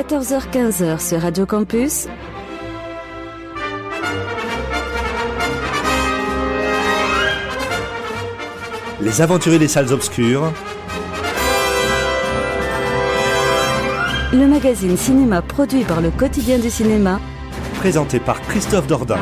14h-15h sur Radio Campus. Les aventuriers des salles obscures. Le magazine cinéma produit par le quotidien du cinéma. Présenté par Christophe Dordain.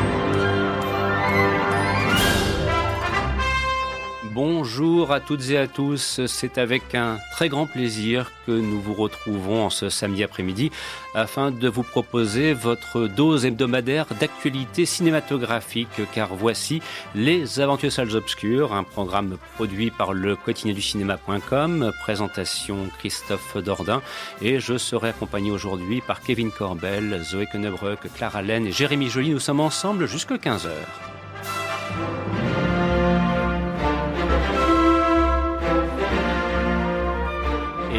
Bonjour à toutes et à tous, c'est avec un très grand plaisir que nous vous retrouvons ce samedi après-midi afin de vous proposer votre dose hebdomadaire d'actualité cinématographique car voici Les Aventures Salles Obscures, un programme produit par le quotidien du cinéma.com, présentation Christophe Dordain et je serai accompagné aujourd'hui par Kevin Corbel, Zoé Kennebreuk, Clara Laine et Jérémy Joly. Nous sommes ensemble jusqu'à 15h.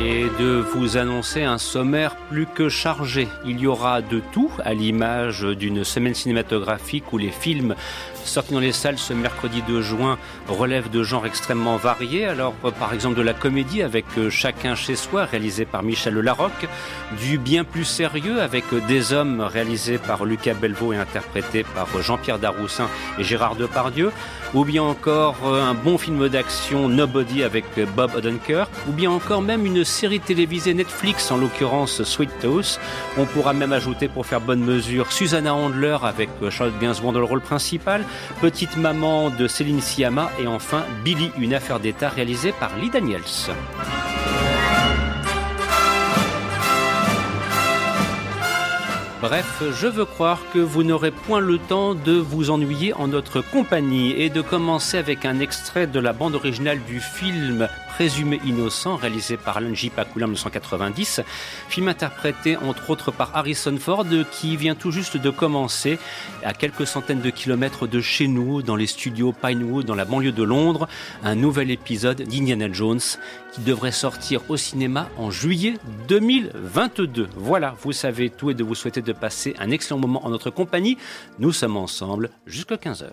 Et de vous annoncer un sommaire plus que chargé. Il y aura de tout à l'image d'une semaine cinématographique où les films sortis dans les salles ce mercredi 2 juin relèvent de genres extrêmement variés. Alors, par exemple, de la comédie avec Chacun chez soi, réalisé par Michel Larocque, du bien plus sérieux avec Des hommes, réalisé par Lucas Belvaux et interprété par Jean-Pierre Daroussin et Gérard Depardieu, ou bien encore un bon film d'action Nobody avec Bob Odenkirk, ou bien encore même une série télévisée Netflix, en l'occurrence Sweet Toast. On pourra même ajouter, pour faire bonne mesure, Susanna Handler avec Charlotte Gainsbourg dans le rôle principal, Petite Maman de Céline Sciamma et enfin Billy, une affaire d'État réalisée par Lee Daniels. Bref, je veux croire que vous n'aurez point le temps de vous ennuyer en notre compagnie et de commencer avec un extrait de la bande originale du film Présumé innocent, réalisé par Alan J. Pakula en 1990. Film interprété entre autres par Harrison Ford, qui vient tout juste de commencer à quelques centaines de kilomètres de chez nous, dans les studios Pinewood, dans la banlieue de Londres, un nouvel épisode d'Indiana Jones qui devrait sortir au cinéma en juillet 2022. Voilà, vous savez tout et de vous souhaiter de passer un excellent moment en notre compagnie. Nous sommes ensemble jusqu'à 15h.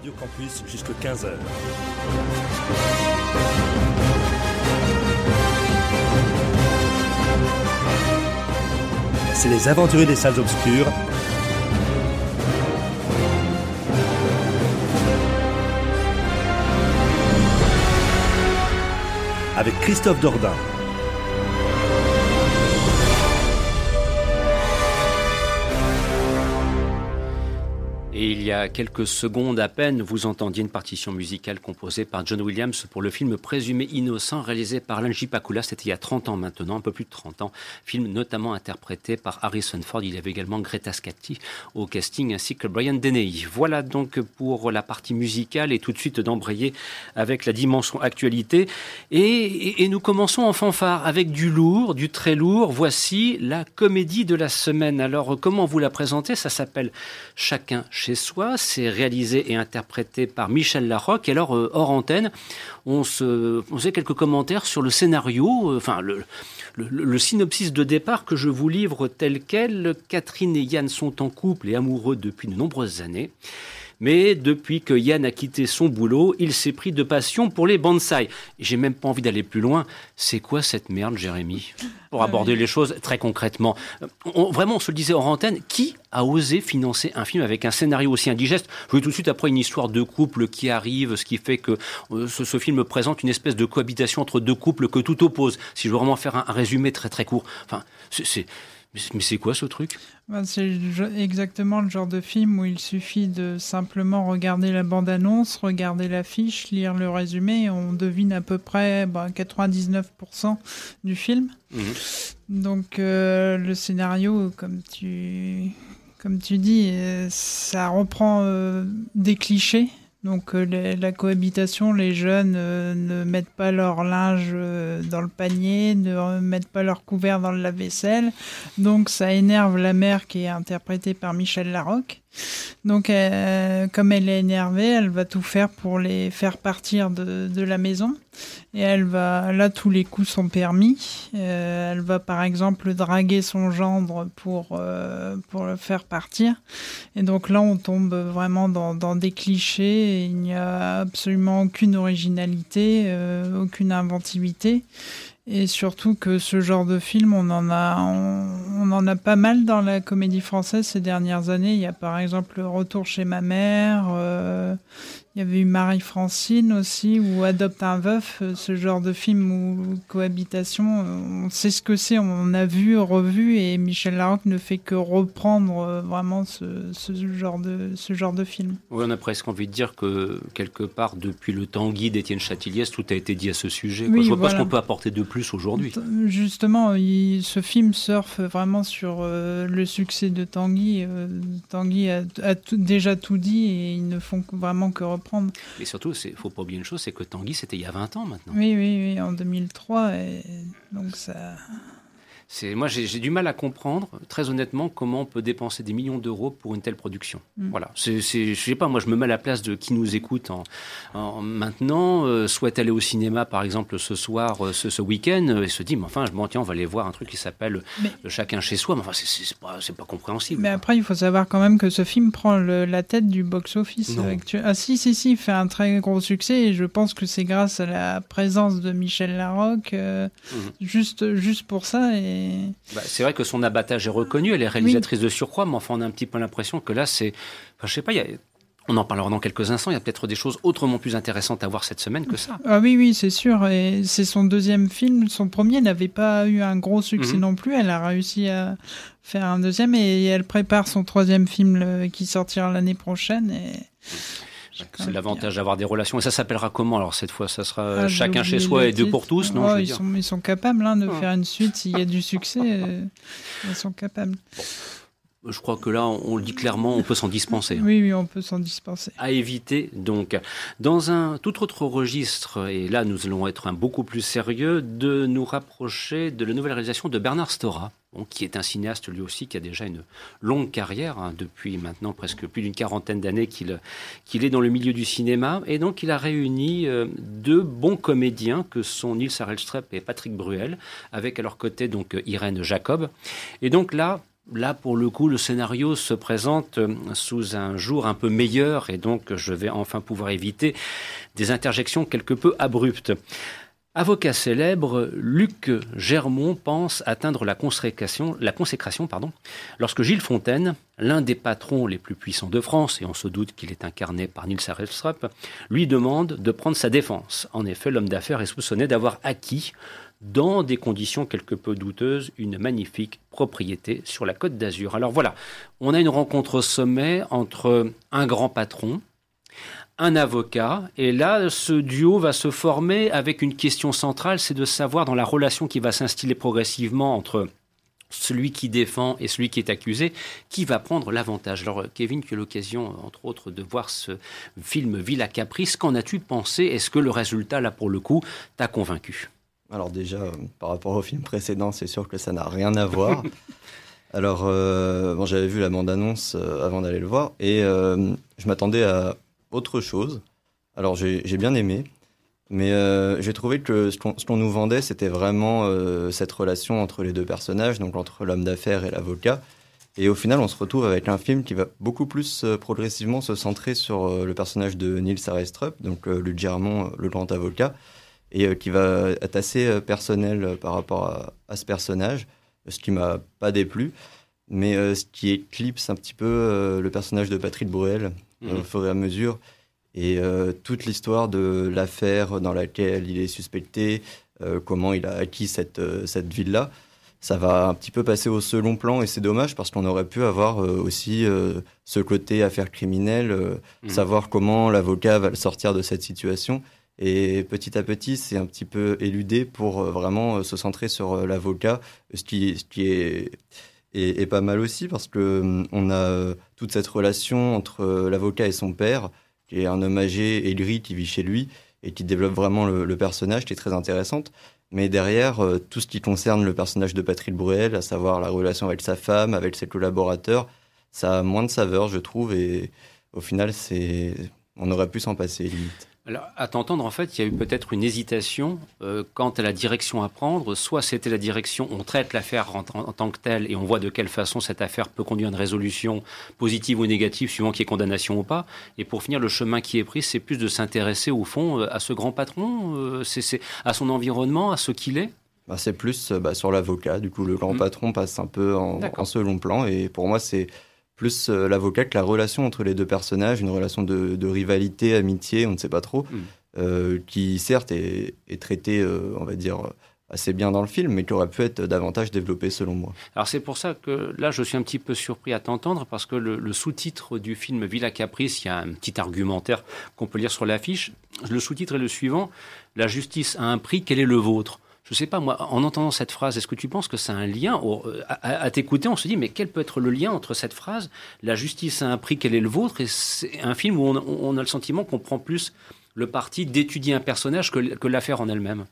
Radio Campus jusqu'à 15h. C'est les aventuriers des salles obscures. Avec Christophe Dordain. Y a quelques secondes à peine, vous entendiez une partition musicale composée par John Williams pour le film Présumé innocent réalisé par Lanji Pakula. C'était il y a 30 ans maintenant, un peu plus de 30 ans. Film notamment interprété par Harrison Ford. Il y avait également Greta Scatti au casting ainsi que Brian Deney. Voilà donc pour la partie musicale et tout de suite d'embrayer avec la dimension actualité. Et, nous commençons en fanfare avec du lourd, du très lourd. Voici la comédie de la semaine. Alors comment vous la présentez? Ça s'appelle Chacun chez soi. C'est réalisé et interprété par Michel Larocque. Et alors, euh, hors antenne, on se faisait quelques commentaires sur le scénario, euh, enfin le, synopsis de départ que je vous livre tel quel. Catherine et Yann sont en couple et amoureux depuis de nombreuses années. Mais depuis que Yann a quitté son boulot, il s'est pris de passion pour les bonsaïs. J'ai même pas envie d'aller plus loin. C'est quoi cette merde, Jérémy Pour aborder les choses très concrètement. On, vraiment, on se le disait hors antenne, qui a osé financer un film avec un scénario aussi indigeste? Je tout de suite après une histoire de couple qui arrive, ce qui fait que euh, ce, ce, film présente une espèce de cohabitation entre deux couples que tout oppose. Si je veux vraiment faire un, un résumé très très court. Enfin, c'est mais c'est quoi ce truc? Ben C'est exactement le genre de film où il suffit de simplement regarder la bande-annonce, regarder l'affiche, lire le résumé et on devine à peu près ben, 99% du film. Mmh. Donc euh, le scénario, comme tu, comme tu dis, ça reprend euh, des clichés donc euh, les, la cohabitation, les jeunes euh, ne mettent pas leur linge euh, dans le panier, ne mettent pas leur couvert dans le lave-vaisselle. Donc ça énerve la mère qui est interprétée par Michel Larocque. Donc euh, comme elle est énervée, elle va tout faire pour les faire partir de, la maison. Et elle va, là tous les coups sont permis. Euh, elle va par exemple draguer son gendre pour, euh, pour le faire partir. Et donc là on tombe vraiment dans, des clichés. il n'y a absolument aucune originalité, aucune inventivité. Et surtout que ce genre de film, on en a, on, en a pas mal dans la comédie française ces dernières années. Il y a par exemple Retour chez ma mère. Euh, il y avait eu Marie-Francine aussi, ou Adopte un veuf, ce genre de film ou cohabitation. On sait ce que c'est, on a vu, revu, et Michel Larocque ne fait que reprendre vraiment ce, ce, genre, de, ce genre de film. Oui, on a presque envie de dire que quelque part, depuis le Tanguy d'Étienne Châtilliès, tout a été dit à ce sujet. Oui, Je vois voilà. pas ce qu'on peut apporter de plus aujourd'hui. Justement, il, ce film surfe vraiment sur euh, le succès de Tanguy. Euh, Tanguy a, a tout, déjà tout dit et ils ne font vraiment que reprendre reprendre. Et surtout, il ne faut pas oublier une chose, c'est que Tanguy, c'était il y a 20 ans maintenant. Oui, oui, oui, en 2003. Et donc ça... C'est moi j'ai du mal à comprendre très honnêtement comment on peut dépenser des millions d'euros pour une telle production. Mm. Voilà, c'est je sais pas moi je me mets à la place de qui nous écoute en, en maintenant euh, souhaite aller au cinéma par exemple ce soir euh, ce, ce week-end euh, et se dit mais enfin je bon tiens on va aller voir un truc qui s'appelle chacun chez soi mais enfin c'est pas c'est pas compréhensible. Mais après il faut savoir quand même que ce film prend le, la tête du box-office actuel. Ah si si si il fait un très gros succès et je pense que c'est grâce à la présence de Michel Larocque euh, mm. juste juste pour ça et bah, c'est vrai que son abattage est reconnu, elle est réalisatrice oui. de surcroît, mais enfin on a un petit peu l'impression que là c'est, enfin, je sais pas, il y a... On en parlera dans quelques instants. Il y a peut-être des choses autrement plus intéressantes à voir cette semaine que ça. Ah oui, oui, c'est sûr. Et c'est son deuxième film. Son premier n'avait pas eu un gros succès -hmm. non plus. Elle a réussi à faire un deuxième et elle prépare son troisième film qui sortira l'année prochaine. Et... C'est l'avantage d'avoir des relations. Et ça s'appellera comment alors cette fois Ça sera ah, chacun chez soi et deux pour tous non oh, ils, sont, ils, sont, capables hein, de oh. faire une suite. S'il y a du succès, euh, ils sont capables. Bon. Je crois que là, on le dit clairement, on peut s'en dispenser. Oui, oui, on peut s'en dispenser. À éviter, donc. Dans un tout autre registre, et là, nous allons être un beaucoup plus sérieux, de nous rapprocher de la nouvelle réalisation de Bernard Stora, bon, qui est un cinéaste lui aussi, qui a déjà une longue carrière, hein, depuis maintenant presque plus d'une quarantaine d'années qu'il qu est dans le milieu du cinéma. Et donc, il a réuni euh, deux bons comédiens, que sont Nils Harelstrep et Patrick Bruel, avec à leur côté donc Irène Jacob. Et donc là, là, pour le coup, le scénario se présente euh, sous un jour un peu meilleur et donc je vais enfin pouvoir éviter des interjections quelque peu abruptes. Avocat célèbre, Luc Germont pense atteindre la consécration, lorsque Gilles Fontaine, l'un des patrons les plus puissants de France, et on se doute qu'il est incarné par Nils Arelstrup, lui demande de prendre sa défense. En effet, l'homme d'affaires est soupçonné d'avoir acquis dans des conditions quelque peu douteuses, une magnifique propriété sur la côte d'Azur. Alors voilà, on a une rencontre au sommet entre un grand patron, un avocat, et là, ce duo va se former avec une question centrale, c'est de savoir dans la relation qui va s'instiller progressivement entre celui qui défend et celui qui est accusé, qui va prendre l'avantage. Alors, Kevin, tu as l'occasion, entre autres, de voir ce film Villa Caprice. Qu'en as-tu pensé? Est-ce que le résultat, là, pour le coup, t'a convaincu? Alors déjà, euh, par rapport au film précédent, c'est sûr que ça n'a rien à voir. Alors, euh, bon, j'avais vu la bande-annonce euh, avant d'aller le voir et je m'attendais à autre chose. Alors, j'ai bien aimé, mais j'ai trouvé que ce qu'on nous vendait, c'était vraiment cette relation entre les deux personnages, donc entre l'homme d'affaires et l'avocat. Et au final, on se retrouve avec un film qui va beaucoup plus progressivement se centrer sur le personnage de Nils Arestrup, donc Luc Germont, le grand avocat, et euh, qui va être assez euh, personnel euh, par rapport à, ce personnage, ce qui m'a pas déplu, mais ce qui éclipse un petit peu le personnage de Patrick Bruel mhm. au fur et à mesure, et toute l'histoire de l'affaire dans laquelle il est suspecté, comment il a acquis cette, cette ville-là ça va un petit peu passer au second plan et c'est dommage parce qu'on aurait pu avoir aussi ce côté affaire criminelle, mhm. savoir comment l'avocat va le sortir de cette situation. Et petit à petit, c'est un petit peu éludé pour euh, vraiment euh, se centrer sur euh, l'avocat, ce qui, est, pas mal aussi parce que hum, on a toute cette relation entre l'avocat et son père, qui est un homme âgé et lui qui vit chez lui et qui développe vraiment le, personnage, qui est très intéressante. Mais derrière, tout ce qui concerne le personnage de Patrick Bruel, à savoir la relation avec sa femme, avec ses collaborateurs, ça a moins de saveur, je trouve, et au final, c'est, on aurait pu s'en passer limite. Alors, à t'entendre, en fait, il y a eu peut-être une hésitation euh, quant à la direction à prendre. Soit c'était la direction, on traite l'affaire en, tant que telle et on voit de quelle façon cette affaire peut conduire à une résolution positive ou négative, suivant qu'il y ait condamnation ou pas. Et pour finir, le chemin qui est pris, c'est plus de s'intéresser au fond euh, à ce grand patron, euh, à son environnement, à ce qu'il est. Bah, c'est plus bah, sur l'avocat. Du coup, le grand mmh. patron passe un peu en, en second plan. Et pour moi, c'est plus euh, l'avocat que la relation entre les deux personnages, une relation de, rivalité, amitié, on ne sait pas trop, mm. euh, qui certes est, traitée, euh, on va dire, assez bien dans le film, mais qui aurait pu être davantage développée selon moi. Alors c'est pour ça que là je suis un petit peu surpris à t'entendre parce que le, sous-titre du film Villa Caprice, il y a un petit argumentaire qu'on peut lire sur l'affiche. Le sous-titre est le suivant La justice a un prix, quel est le vôtre? Je ne sais pas, moi, en entendant cette phrase, est-ce que tu penses que c'est un lien À, t'écouter, on se dit, mais quel peut être le lien entre cette phrase, la justice a un prix, quel est le vôtre, et c'est un film où on, a le sentiment qu'on prend plus le parti d'étudier un personnage que, l'affaire en elle-même?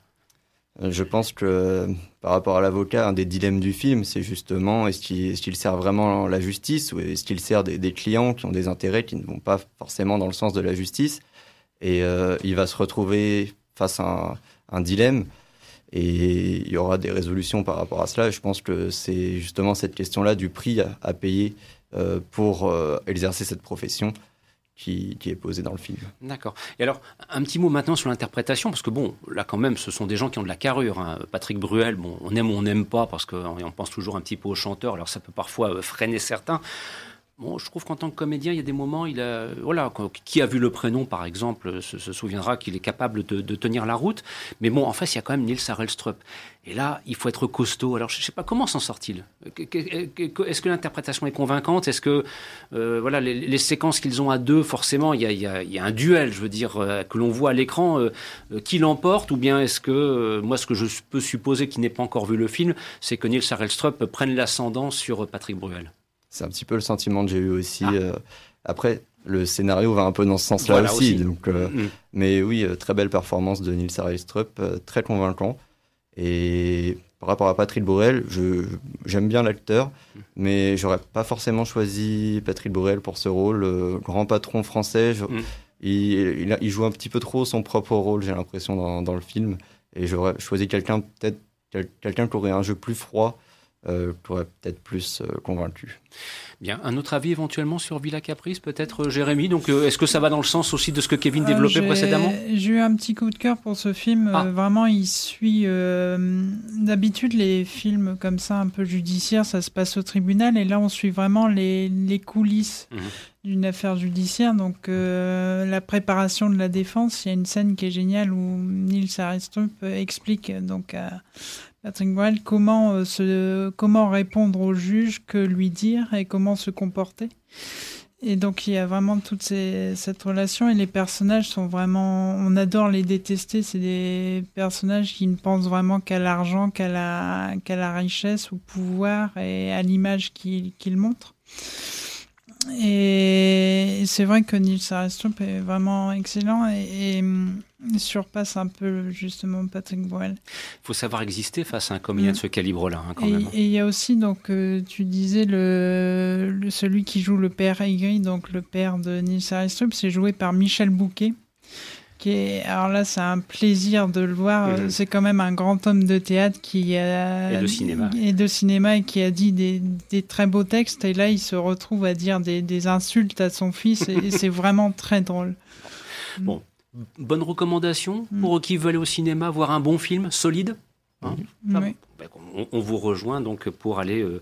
Euh, je pense que par rapport à l'avocat, un des dilemmes du film, c'est justement est-ce qu'il sert vraiment la justice ou est-ce qu'il sert des, clients qui ont des intérêts qui ne vont pas forcément dans le sens de la justice? Et euh, il va se retrouver face à un dilemme et il y aura des résolutions par rapport à cela. je pense que c'est justement cette question-là du prix à, payer euh, pour euh, exercer cette profession qui, est posée dans le film. D'accord. Et alors, un petit mot maintenant sur l'interprétation, parce que bon, là quand même, ce sont des gens qui ont de la carrure. Hein. Patrick Bruel, bon, on aime ou on n'aime pas, parce qu'on pense toujours un petit peu au chanteur, alors ça peut parfois euh, freiner certains. Bon, je trouve qu'en tant que comédien, il y a des moments, il a, voilà, qui a vu le prénom, par exemple, se, souviendra qu'il est capable de, tenir la route. Mais bon, en face, il y a quand même Nils Harelstrup. Et là, il faut être costaud. Alors, je ne sais pas comment s'en sort-il? Est-ce que l'interprétation est convaincante? Est-ce que, euh, voilà, les, séquences qu'ils ont à deux, forcément, il y a, un duel, je veux dire, euh, que l'on voit à l'écran, euh, qui l'emporte? Ou bien est-ce que, moi, ce que je peux supposer, qui n'est pas encore vu le film, c'est que Nils Harelstrup prenne l'ascendant sur Patrick Bruel? C'est un petit peu le sentiment que j'ai eu aussi. Ah. Euh, après, le scénario va un peu dans ce sens-là aussi. Donc, euh, mm. Mais oui, euh, très belle performance de Nils Aristrup, très convaincant. Et par rapport à Patrick Borel, j'aime bien l'acteur, mm. mais j'aurais pas forcément choisi Patrick Borel pour ce rôle. grand patron français, mm. il, il, joue un petit peu trop son propre rôle, j'ai l'impression, dans, dans, le film. Et j'aurais choisi quelqu'un, peut-être quelqu'un qui aurait un jeu plus froid, euh, qui aurait peut-être plus convaincu. Bien, un autre avis éventuellement sur Villa Caprice, peut-être Jérémy? Donc, est-ce que ça va dans le sens aussi de ce que Kevin développait précédemment? J'ai eu un petit coup de cœur pour ce film. Ah. vraiment, il suit. D'habitude, les films comme ça, un peu judiciaires, ça se passe au tribunal, et là, on suit vraiment les, les coulisses. Mhm d'une affaire judiciaire. Donc, euh, la préparation de la défense, il y a une scène qui est géniale où Nils Aristrup explique donc à Patrick Boyle comment, euh, se, comment répondre au juge, que lui dire et comment se comporter? Et donc il y a vraiment toute cette relation et les personnages sont vraiment, on adore les détester. C'est des personnages qui ne pensent vraiment qu'à l'argent, qu'à la, qu'à la richesse, au pouvoir et à l'image qu'ils montrent. Et c'est vrai que Nils Aristrup est vraiment excellent et, surpasse un peu justement Patrick Boyle. Il faut savoir exister face à un comédien de ce calibre-là, hein, quand et, même. Et il y a aussi, donc, euh, tu disais, le, celui qui joue le père Aigri, donc le père de Nils Aristrup, c'est joué par Michel Bouquet alors là, c'est un plaisir de le voir. Mhm. C'est quand même un grand homme de théâtre qui a et de cinéma et de cinéma et qui a dit des, très beaux textes. Et là, il se retrouve à dire des, insultes à son fils et, c'est vraiment très drôle. Bon, bonne recommandation mm. pour qui veut aller au cinéma voir un bon film solide. Hein ben, on, vous rejoint donc pour aller euh,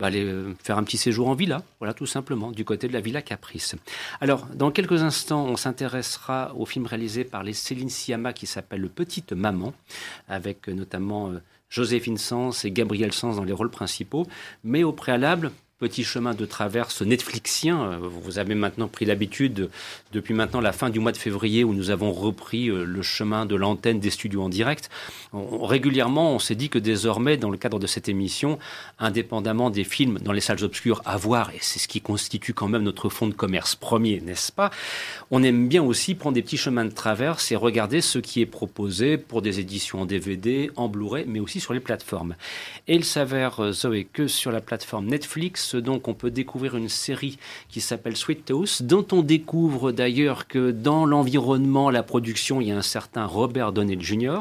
bah, aller euh, faire un petit séjour en villa, voilà tout simplement, du côté de la villa Caprice. Alors, dans quelques instants, on s'intéressera au film réalisé par les Céline Siama qui s'appelle Le Petite Maman, avec euh, notamment euh, Joséphine Sens et Gabriel Sens dans les rôles principaux. Mais au préalable, petit chemin de traverse Netflixien. Vous avez maintenant pris l'habitude, depuis maintenant la fin du mois de février, où nous avons repris euh, le chemin de l'antenne des studios en direct. régulièrement, on s'est dit que désormais, dans le cadre de cette émission, indépendamment des films dans les salles obscures à voir, et c'est ce qui constitue quand même notre fonds de commerce premier, n'est-ce pas? On aime bien aussi prendre des petits chemins de traverse et regarder ce qui est proposé pour des éditions en DVD, en Blu-ray, mais aussi sur les plateformes. Et il s'avère, euh, Zoé, que sur la plateforme Netflix, donc on peut découvrir une série qui s'appelle Sweet Toast, dont on découvre d'ailleurs que dans l'environnement, la production, il y a un certain Robert Donnell Jr.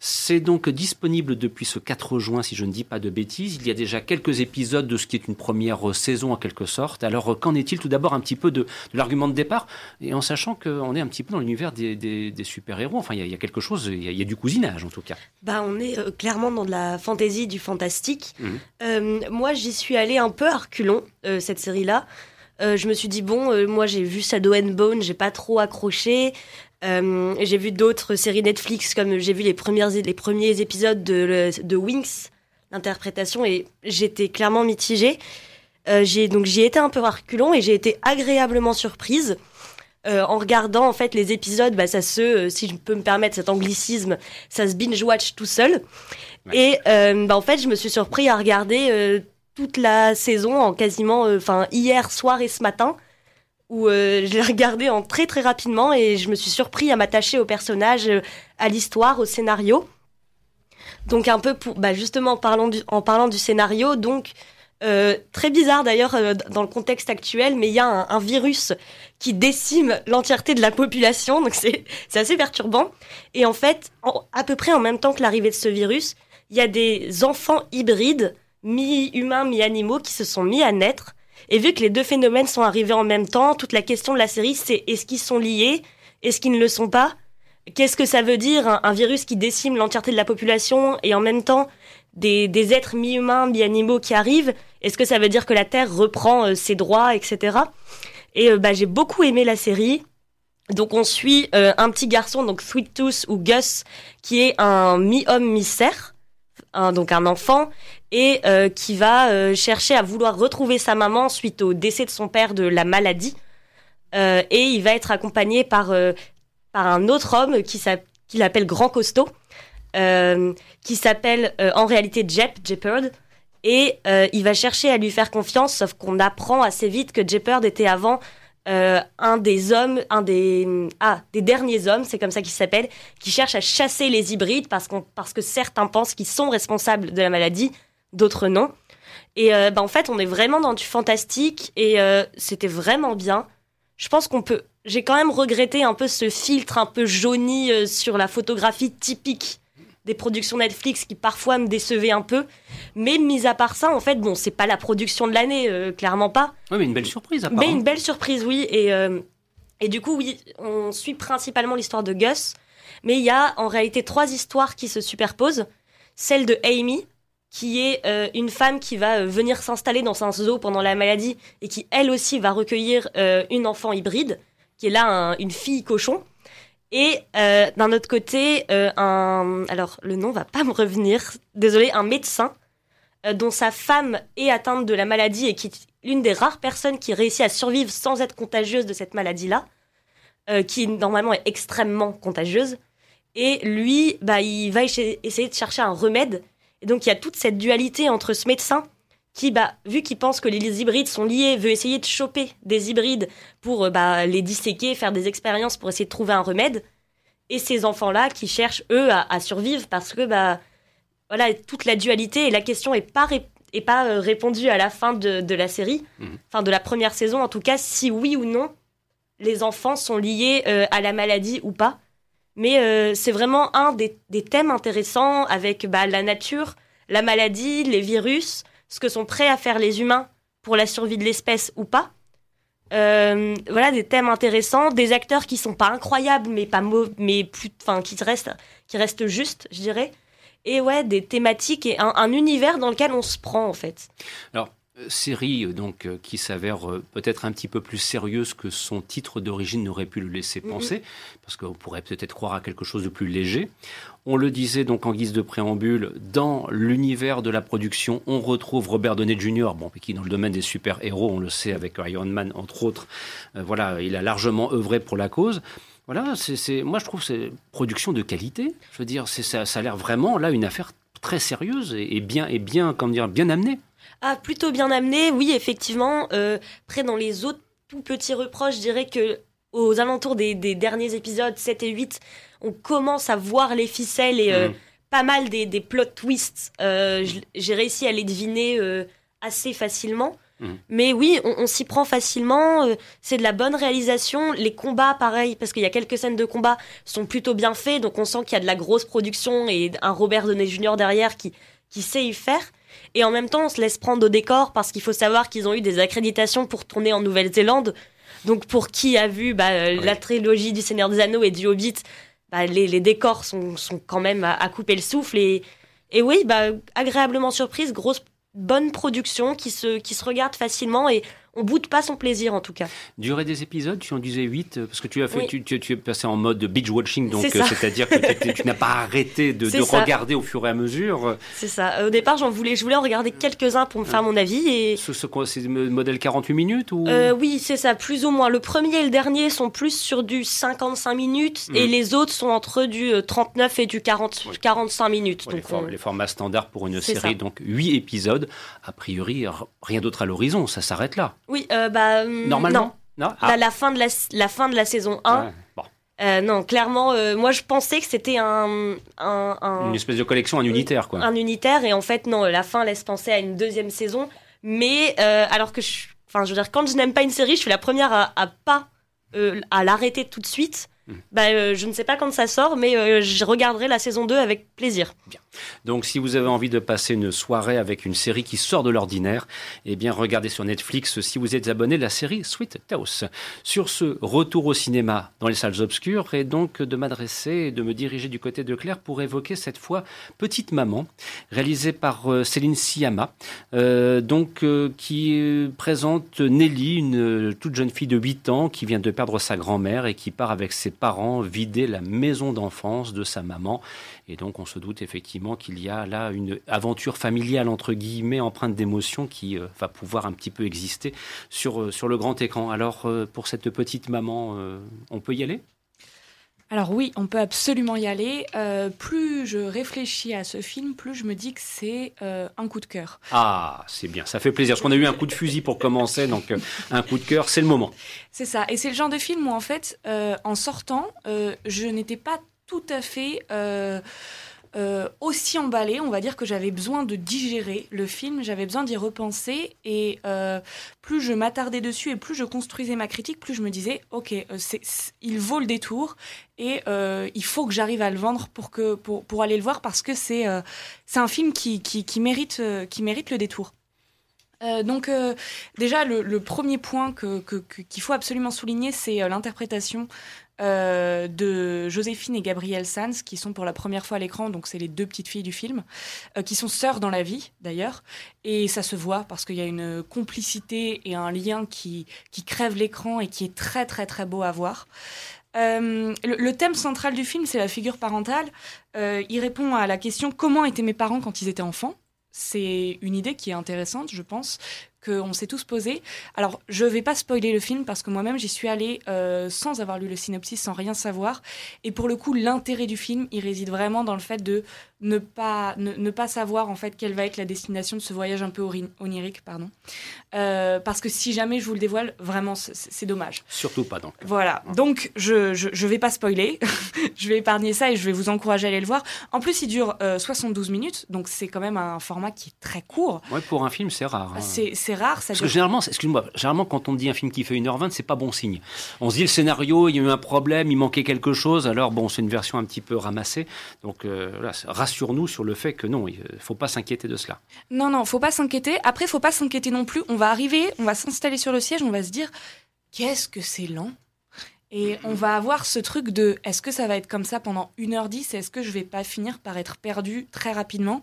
C'est donc disponible depuis ce 4 juin, si je ne dis pas de bêtises. Il y a déjà quelques épisodes de ce qui est une première saison en quelque sorte. Alors, qu'en est-il tout d'abord un petit peu de, l'argument de départ? Et en sachant qu'on est un petit peu dans l'univers des, super-héros. Enfin, il y, a, quelque chose, il y a, du cousinage en tout cas. Bah, on est euh, clairement dans de la fantaisie, du fantastique. Mhm. Euh, moi, j'y suis allée un peu à reculons, euh, cette série-là. je me suis dit bon, moi j'ai vu Shadow and Bone, j'ai pas trop accroché. Euh, j'ai vu d'autres séries Netflix, comme j'ai vu les, premières, les premiers épisodes de, de Wings, l'interprétation, et j'étais clairement mitigée. Euh, j'ai donc j'y étais un peu reculon et j'ai été agréablement surprise. Euh, en regardant en fait les épisodes, bah, ça se, si je peux me permettre cet anglicisme, ça se binge watch tout seul. Et bah, en fait, je me suis surpris à regarder toute la saison en quasiment, enfin hier soir et ce matin où euh, je l'ai regardé en très très rapidement et je me suis surpris à m'attacher au personnage, euh, à l'histoire, au scénario. Donc un peu pour, bah justement en parlant du, scénario, donc euh, très bizarre d'ailleurs dans le contexte actuel, mais il y a un, virus qui décime l'entièreté de la population, donc c'est assez perturbant. Et en fait, à peu près en même temps que l'arrivée de ce virus, il y a des enfants hybrides, mi-humains, mi-animaux, qui se sont mis à naître et vu que les deux phénomènes sont arrivés en même temps, toute la question de la série, c'est est-ce qu'ils sont liés Est-ce qu'ils ne le sont pas? Qu'est-ce que ça veut dire un, virus qui décime l'entièreté de la population et en même temps des, êtres mi-humains, mi-animaux qui arrivent? Est-ce que ça veut dire que la Terre reprend euh, ses droits, etc. Et euh, bah, j'ai beaucoup aimé la série. Donc on suit euh, un petit garçon, donc Sweet Tooth ou Gus, qui est un mi-homme, mi-cerf, donc un enfant, et euh, qui va euh, chercher à vouloir retrouver sa maman suite au décès de son père de la maladie. Euh, et il va être accompagné par, par un autre homme qui qu'il appelle Grand Costaud, qui s'appelle en réalité Jep, Jeppard. Et il va chercher à lui faire confiance, sauf qu'on apprend assez vite que Jeppard était avant un des hommes, un des ah des derniers hommes, c'est comme ça qu'il s'appelle, qui cherche à chasser les hybrides parce que certains pensent qu'ils sont responsables de la maladie, d'autres non. Et euh, bah, en fait, on est vraiment dans du fantastique et euh, c'était vraiment bien. Je pense qu'on peut. J'ai quand même regretté un peu ce filtre un peu jauni euh, sur la photographie typique des productions Netflix qui parfois me décevaient un peu. Mais mis à part ça, en fait, bon, c'est pas la production de l'année, euh, clairement pas. Oui, mais une belle surprise, Mais une belle surprise, oui. Et, euh, et du coup, oui, on suit principalement l'histoire de Gus. Mais il y a en réalité trois histoires qui se superposent. Celle de Amy, qui est euh, une femme qui va venir s'installer dans un zoo pendant la maladie et qui, elle aussi, va recueillir une enfant hybride, qui est là une fille cochon. Et euh, d'un autre côté, euh, un, alors le nom va pas me revenir, désolé, un médecin euh, dont sa femme est atteinte de la maladie et qui est l'une des rares personnes qui réussit à survivre sans être contagieuse de cette maladie-là, qui normalement est extrêmement contagieuse. Et lui, bah, il va essayer de chercher un remède. Et donc il y a toute cette dualité entre ce médecin qui, bah, vu qu'il pense que les hybrides sont liés, veut essayer de choper des hybrides pour euh, bah, les disséquer, faire des expériences pour essayer de trouver un remède. Et ces enfants-là qui cherchent, eux, à, survivre parce que bah, voilà, toute la dualité et la question n'est pas, est pas euh, répondue à la fin de, la série, mhm. enfin de la première saison en tout cas, si oui ou non les enfants sont liés euh, à la maladie ou pas. Mais c'est vraiment un des, thèmes intéressants avec bah, la nature, la maladie, les virus, ce que sont prêts à faire les humains pour la survie de l'espèce ou pas. Euh, voilà des thèmes intéressants, des acteurs qui sont pas incroyables mais pas mais plus, enfin qui restent, qui restent justes, je dirais. Et ouais, des thématiques et un, univers dans lequel on se prend en fait. Alors série euh, donc qui s'avère peut-être un petit peu plus sérieuse que son titre d'origine n'aurait pu le laisser mm-hmm. penser, parce qu'on pourrait peut-être croire à quelque chose de plus léger. On le disait donc en guise de préambule, dans l'univers de la production, on retrouve Robert Downey Jr., bon, qui dans le domaine des super-héros, on le sait avec Iron Man entre autres, euh, voilà, il a largement œuvré pour la cause. Voilà, c'est, moi je trouve c'est production de qualité. Je veux dire, c'est, ça, ça a l'air vraiment là une affaire très sérieuse et, bien et bien, comment dire, bien amenée. Ah, plutôt bien amenée, oui, effectivement. Euh, après, dans les autres tout petits reproches, je dirais que aux alentours des, des, derniers épisodes 7 et 8, on commence à voir les ficelles et euh, mm. pas mal des, plot twists. Euh, j'ai réussi à les deviner euh, assez facilement. Mm. Mais oui, on, s'y prend facilement. c'est de la bonne réalisation. Les combats, pareil, parce qu'il y a quelques scènes de combat, sont plutôt bien faits. Donc on sent qu'il y a de la grosse production et un Robert Downey Jr. derrière qui, qui sait y faire. Et en même temps, on se laisse prendre au décor parce qu'il faut savoir qu'ils ont eu des accréditations pour tourner en Nouvelle-Zélande. Donc pour qui a vu bah, la trilogie du Seigneur des Anneaux et du Hobbit, bah, les, décors sont, quand même à, couper le souffle. Et, et oui, bah, agréablement surprise, grosse bonne production qui se, qui se regarde facilement et on boude pas son plaisir en tout cas. Durée des épisodes, tu en disais 8 parce que tu as fait tu, tu, es passé en mode binge watching donc euh, c'est-à-dire que tu n'as pas arrêté de, regarder au fur et à mesure. C'est ça. Au départ, j'en voulais je voulais en regarder quelques-uns pour me faire mon avis et ce, ce c'est le modèle 48 minutes ou? Euh, oui, c'est ça, plus ou moins. Le premier et le dernier sont plus sur du 55 minutes et mm. les autres sont entre du 39 euh, et du 40 45 minutes. donc les, formats standards pour une série donc 8 épisodes, a priori rien d'autre à l'horizon, ça s'arrête là. Oui, euh, bah. Hum, Normalement Non. Ah. La, fin de la, la, fin de la saison 1. Euh, non, clairement, euh, moi je pensais que c'était un, Une espèce de collection, un unitaire, quoi. Un unitaire, et en fait, non, la fin laisse penser à une deuxième saison. Mais, alors que je. Enfin, je veux dire, quand je n'aime pas une série, je suis la première à, à pas. à l'arrêter tout de suite. Bah, euh, je ne sais pas quand ça sort, mais je regarderai la saison 2 avec plaisir. Bien. Donc, si vous avez envie de passer une soirée avec une série qui sort de l'ordinaire, eh bien, regardez sur Netflix, si vous êtes abonné, la série Sweet House. Sur ce, retour au cinéma dans les salles obscures et donc de m'adresser et de me diriger du côté de Claire pour évoquer cette fois Petite Maman, réalisée par euh, Céline Siyama, donc qui présente Nelly, une toute jeune fille de 8 ans qui vient de perdre sa grand-mère et qui part avec ses parents vider la maison d'enfance de sa maman. Et donc on se doute effectivement qu'il y a là une aventure familiale entre guillemets empreinte d'émotion qui euh, va pouvoir un petit peu exister sur, euh, sur le grand écran. Alors euh, pour cette petite maman, on peut y aller? Alors oui, on peut absolument y aller. plus je réfléchis à ce film, plus je me dis que c'est un coup de cœur. Ah, c'est bien, ça fait plaisir. Parce qu'on a eu un coup de fusil pour commencer, donc un coup de cœur, c'est le moment. C'est ça. Et c'est le genre de film où en fait, en sortant, je n'étais pas tout à fait euh, aussi emballée, on va dire que j'avais besoin de digérer le film, j'avais besoin d'y repenser, et euh, plus je m'attardais dessus et plus je construisais ma critique, plus je me disais, ok, euh, c'est, il vaut le détour, et il faut que j'arrive à le vendre pour, que, pour, pour aller le voir, parce que c'est, c'est un film qui, qui, mérite, qui mérite le détour. donc déjà le, premier point que, qu'il faut absolument souligner, c'est l'interprétation euh, de Joséphine et Gabrielle Sanz, qui sont pour la première fois à l'écran, donc c'est les deux petites filles du film, euh, qui sont sœurs dans la vie d'ailleurs, et ça se voit parce qu'il y a une complicité et un lien qui, qui crève l'écran et qui est très très très beau à voir. Euh, le, thème central du film, c'est la figure parentale. il répond à la question comment étaient mes parents quand ils étaient enfants? C'est une idée qui est intéressante, je pense, qu'on s'est tous posé. Alors, je vais pas spoiler le film parce que moi-même, j'y suis allée euh, sans avoir lu le synopsis, sans rien savoir. Et pour le coup, l'intérêt du film, il réside vraiment dans le fait de ne pas, ne, pas savoir en fait quelle va être la destination de ce voyage un peu onirique. Pardon. Euh, parce que si jamais je vous le dévoile, vraiment, c'est dommage. Surtout pas donc. Voilà. Donc, je, je, vais pas spoiler. je vais épargner ça et je vais vous encourager à aller le voir. En plus, il dure 72 euh, minutes, donc c'est quand même un format qui est très court. Ouais, pour un film, c'est rare. Hein. C'est rare. Ça Parce que généralement, excuse-moi, généralement, quand on dit un film qui fait 1h20, c'est pas bon signe. On se dit le scénario, il y a eu un problème, il manquait quelque chose, alors bon, c'est une version un petit peu ramassée. Donc, euh, nous sur le fait que non, il faut pas s'inquiéter de cela. Non, non, faut pas s'inquiéter. Après, faut pas s'inquiéter non plus. On va arriver, on va s'installer sur le siège, on va se dire qu'est-ce que c'est lent? Et on va avoir ce truc de est-ce que ça va être comme ça pendant 1h10 Est-ce que je vais pas finir par être perdu très rapidement?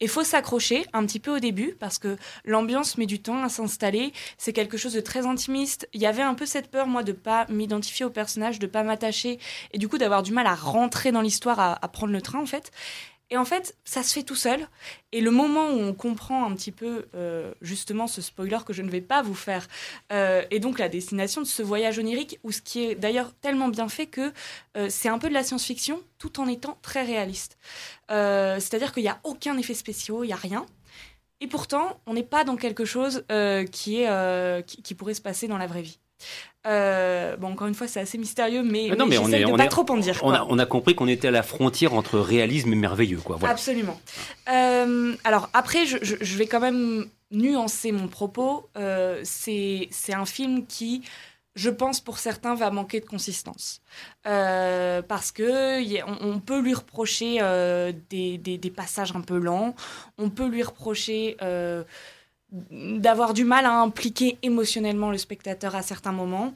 Et faut s'accrocher un petit peu au début parce que l'ambiance met du temps à s'installer. C'est quelque chose de très intimiste. Il y avait un peu cette peur, moi, de pas m'identifier au personnage, de pas m'attacher et du coup d'avoir du mal à rentrer dans l'histoire, à prendre le train en fait. Et en fait, ça se fait tout seul. Et le moment où on comprend un petit peu euh, justement ce spoiler que je ne vais pas vous faire, euh, et donc la destination de ce voyage onirique, ou ce qui est d'ailleurs tellement bien fait que euh, c'est un peu de la science-fiction tout en étant très réaliste. C'est-à-dire qu'il n'y a aucun effet spéciaux, il n'y a rien. Et pourtant, on n'est pas dans quelque chose qui, est, qui pourrait se passer dans la vraie vie. Euh, bon, encore une fois, c'est assez mystérieux, mais, non, mais, on est, on pas trop en dire. On a, on a, compris qu'on était à la frontière entre réalisme et merveilleux, quoi. Voilà. Absolument. Euh, alors après, je, je, vais quand même nuancer mon propos. Euh, c'est un film qui je pense pour certains va manquer de consistance euh, parce que on, peut lui reprocher euh, des, des, des, passages un peu lents, on peut lui reprocher euh, d'avoir du mal à impliquer émotionnellement le spectateur à certains moments.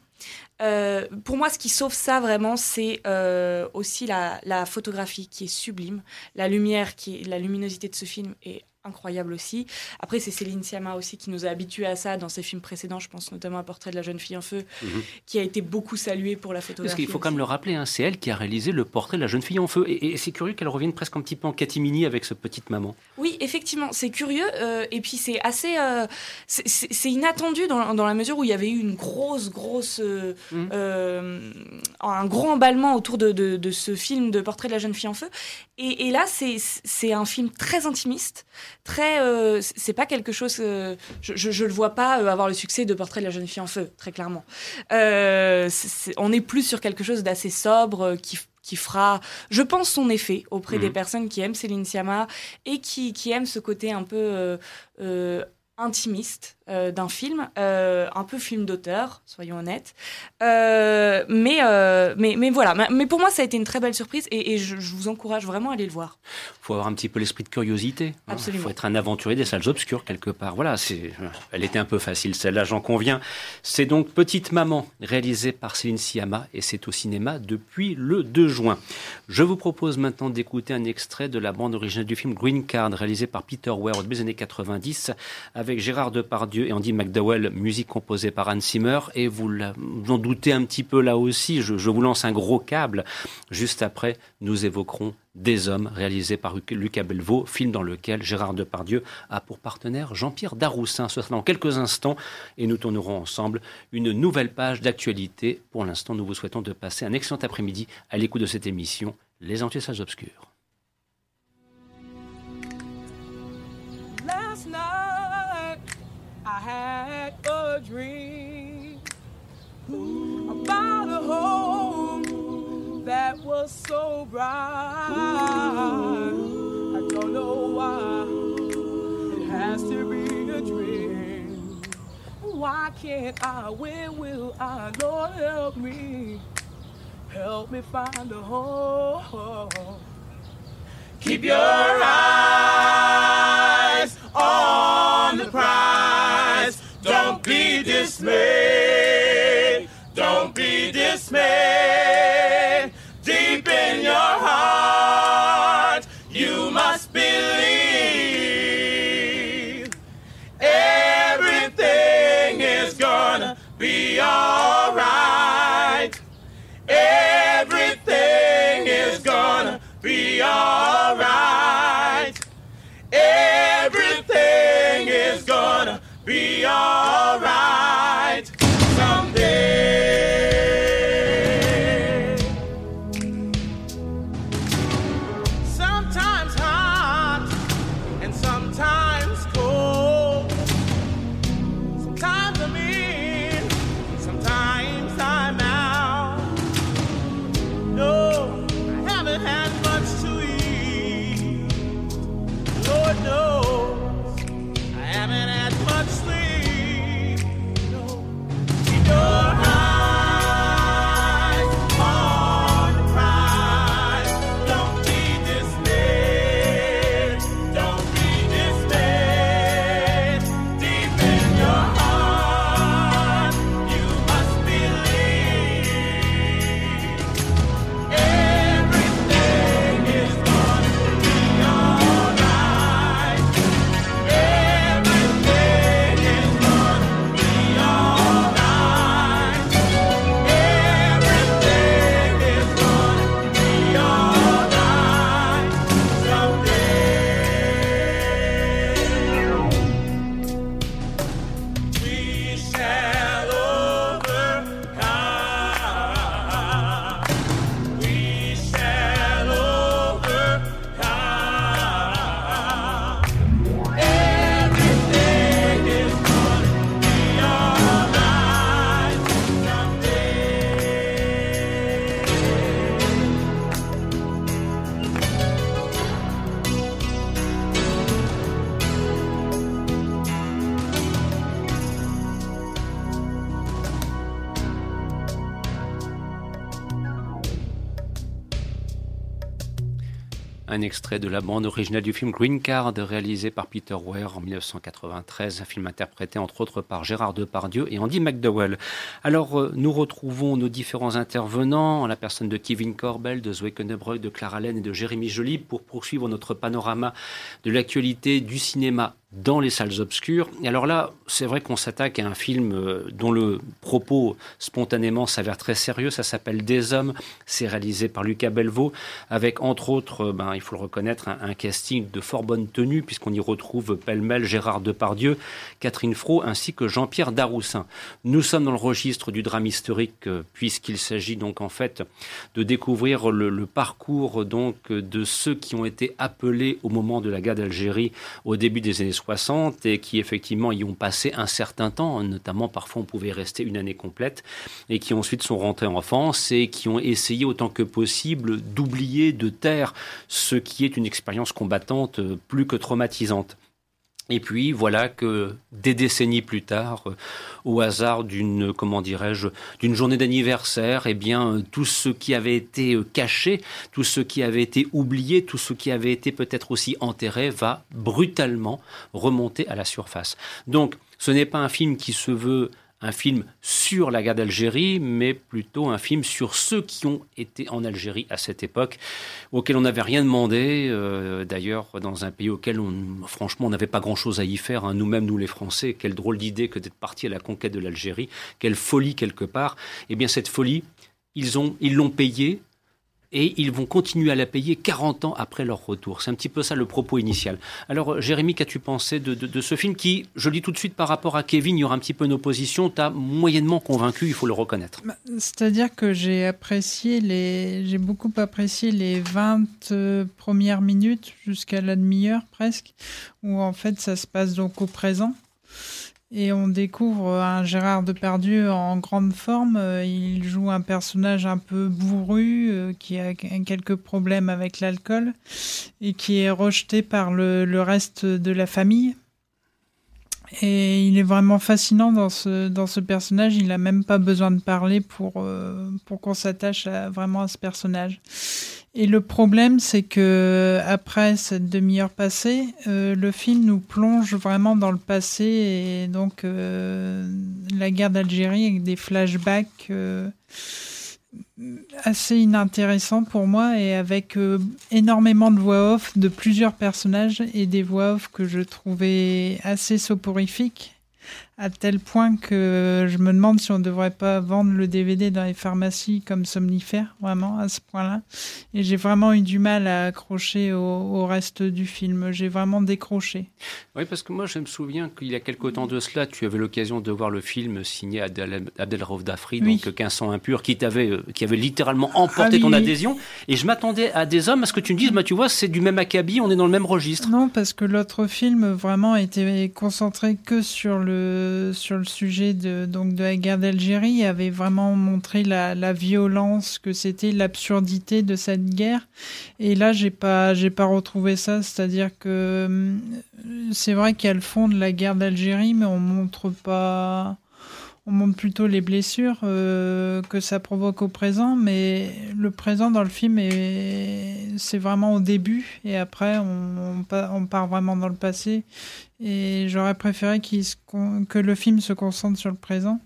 Euh, pour moi, ce qui sauve ça vraiment, c'est euh, aussi la, la, photographie qui est sublime, la lumière, qui est, la luminosité de ce film est incroyable aussi. Après, c'est Céline Sciamma aussi qui nous a habitués à ça dans ses films précédents. Je pense notamment à Portrait de la jeune fille en feu, mhm. qui a été beaucoup salué pour la photographie. Parce qu'il faut quand même le rappeler, hein, c'est elle qui a réalisé le Portrait de la jeune fille en feu. Et, c'est curieux qu'elle revienne presque un petit peu en catimini avec ce petite maman. Oui, effectivement, c'est curieux. Euh, et puis c'est assez, euh, c'est inattendu dans, dans, la mesure où il y avait eu une grosse, grosse, euh, mhm. un gros emballement autour de, de, de, ce film de Portrait de la jeune fille en feu. Et, et là, c'est un film très intimiste très. Euh, c'est pas quelque chose. je, je, le vois pas euh, avoir le succès de Portrait de la jeune fille en feu, très clairement. Euh, on est plus sur quelque chose d'assez sobre qui qui fera, je pense, son effet auprès des mhm. personnes qui aiment Céline Sciamma et qui, qui aiment ce côté un peu intimiste euh, d'un film, euh, un peu film d'auteur, soyons honnêtes. Euh, mais, mais, mais voilà, mais pour moi ça a été une très belle surprise et, je, vous encourage vraiment à aller le voir. Il faut avoir un petit peu l'esprit de curiosité. Hein. Absolument. Il faut être un aventurier des salles obscures quelque part. Voilà, c'est, elle était un peu facile celle-là, j'en conviens. C'est donc Petite Maman, réalisée par Céline Sciamma et c'est au cinéma depuis le 2 juin. Je vous propose maintenant d'écouter un extrait de la bande originale du film Green Card, réalisé par Peter Weir au début des années 90 avec Gérard Depardieu et Andy McDowell, musique composée par Hans Zimmer. Et vous, en doutez un petit peu là aussi, je, vous lance un gros câble. Juste après, nous évoquerons Des Hommes, réalisé par Lucas Belvaux, film dans lequel Gérard Depardieu a pour partenaire Jean-Pierre Daroussin. Ce sera dans quelques instants et nous tournerons ensemble une nouvelle page d'actualité. Pour l'instant, nous vous souhaitons de passer un excellent après-midi à l'écoute de cette émission, Les Entiers Salles I had a dream about a home that was so bright. I don't know why it has to be a dream. Why can't I? Where will I? Lord, help me. Help me find a home. Keep your eyes on the prize. Dismayed. Don't be dismayed. Deep in your heart, you must believe. Everything is gonna be alright. Everything is gonna be alright. Everything is gonna be alright Un extrait de la bande originale du film Green Card, réalisé par Peter Weir en 1993, un film interprété entre autres par Gérard Depardieu et Andy McDowell. Alors, euh, nous retrouvons nos différents intervenants, en la personne de Kevin Corbel, de Zoé de Clara Laine et de Jérémy Joly, pour poursuivre notre panorama de l'actualité du cinéma dans les salles obscures. Et alors là, c'est vrai qu'on s'attaque à un film euh, dont le propos spontanément s'avère très sérieux. Ça s'appelle Des hommes. C'est réalisé par Lucas Belvaux, avec entre autres, euh, ben, il faut le reconnaître, un, casting de fort bonne tenue, puisqu'on y retrouve pêle-mêle Gérard Depardieu, Catherine Fro, ainsi que Jean-Pierre Daroussin. Nous sommes dans le registre du drame historique, euh, puisqu'il s'agit donc en fait de découvrir le, le parcours donc de ceux qui ont été appelés au moment de la guerre d'Algérie au début des années 60 et qui effectivement y ont passé un certain temps, notamment parfois on pouvait rester une année complète, et qui ensuite sont rentrés en France et qui ont essayé autant que possible d'oublier, de taire ce qui est une expérience combattante euh, plus que traumatisante. Et puis voilà que des décennies plus tard, euh, au hasard d'une comment dirais-je d'une journée d'anniversaire, eh bien euh, tout ce qui avait été euh, caché, tout ce qui avait été oublié, tout ce qui avait été peut-être aussi enterré va brutalement remonter à la surface. Donc ce n'est pas un film qui se veut un film sur la guerre d'Algérie, mais plutôt un film sur ceux qui ont été en Algérie à cette époque, auquel on n'avait rien demandé, euh, d'ailleurs dans un pays auquel on, franchement on n'avait pas grand-chose à y faire, hein. nous-mêmes nous les Français, quelle drôle d'idée que d'être parti à la conquête de l'Algérie, quelle folie quelque part. Eh bien cette folie, ils ont, ils l'ont payée et ils vont continuer à la payer 40 ans après leur retour. C'est un petit peu ça le propos initial. Alors, Jérémy, qu'as-tu pensé de, de, de, ce film qui, je le dis tout de suite par rapport à Kevin, il y aura un petit peu une opposition, t'as moyennement convaincu, il faut le reconnaître. Bah, C'est-à-dire que j'ai apprécié les, j'ai beaucoup apprécié les 20 euh, premières minutes jusqu'à la demi-heure presque, où en fait ça se passe donc au présent. Et on découvre un Gérard Depardieu en grande forme. Euh, il joue un personnage un peu bourru, euh, qui a quelques problèmes avec l'alcool et qui est rejeté par le, reste de la famille. Et il est vraiment fascinant dans ce, dans ce personnage. Il n'a même pas besoin de parler pour, euh, pour qu'on s'attache vraiment à ce personnage. Et le problème, c'est que après cette demi-heure passée, euh, le film nous plonge vraiment dans le passé et donc euh, la guerre d'Algérie avec des flashbacks euh, assez inintéressants pour moi et avec énormément de voix off de plusieurs personnages et des voix off que je trouvais assez soporifiques à tel point que je me demande si on ne devrait pas vendre le DVD dans les pharmacies comme somnifère, vraiment, à ce point-là. Et j'ai vraiment eu du mal à accrocher au, reste du film. J'ai vraiment décroché. Oui, parce que moi, je me souviens qu'il y a quelque temps de cela, tu avais l'occasion de voir le film signé Abdel, Abdelraouf Dafri, donc 1500 impur, qui, t'avait, euh, qui avait littéralement emporté ah ton adhésion. Et je m'attendais à des hommes à ce que tu me dises, bah, tu vois, c'est du même acabit, on est dans le même registre? Non, parce que l'autre film vraiment était concentré que sur le sur le sujet de, donc de la guerre d'Algérie avait vraiment montré la, la violence que c'était, l'absurdité de cette guerre. Et là, j'ai pas, j'ai pas retrouvé ça. C'est-à-dire que euh, c'est vrai qu'il y a le fond de la guerre d'Algérie, mais on montre pas on montre plutôt les blessures euh, que ça provoque au présent, mais le présent dans le film, c'est vraiment au début, et après, on, on, part vraiment dans le passé. Et j'aurais préféré que le film se concentre sur le présent.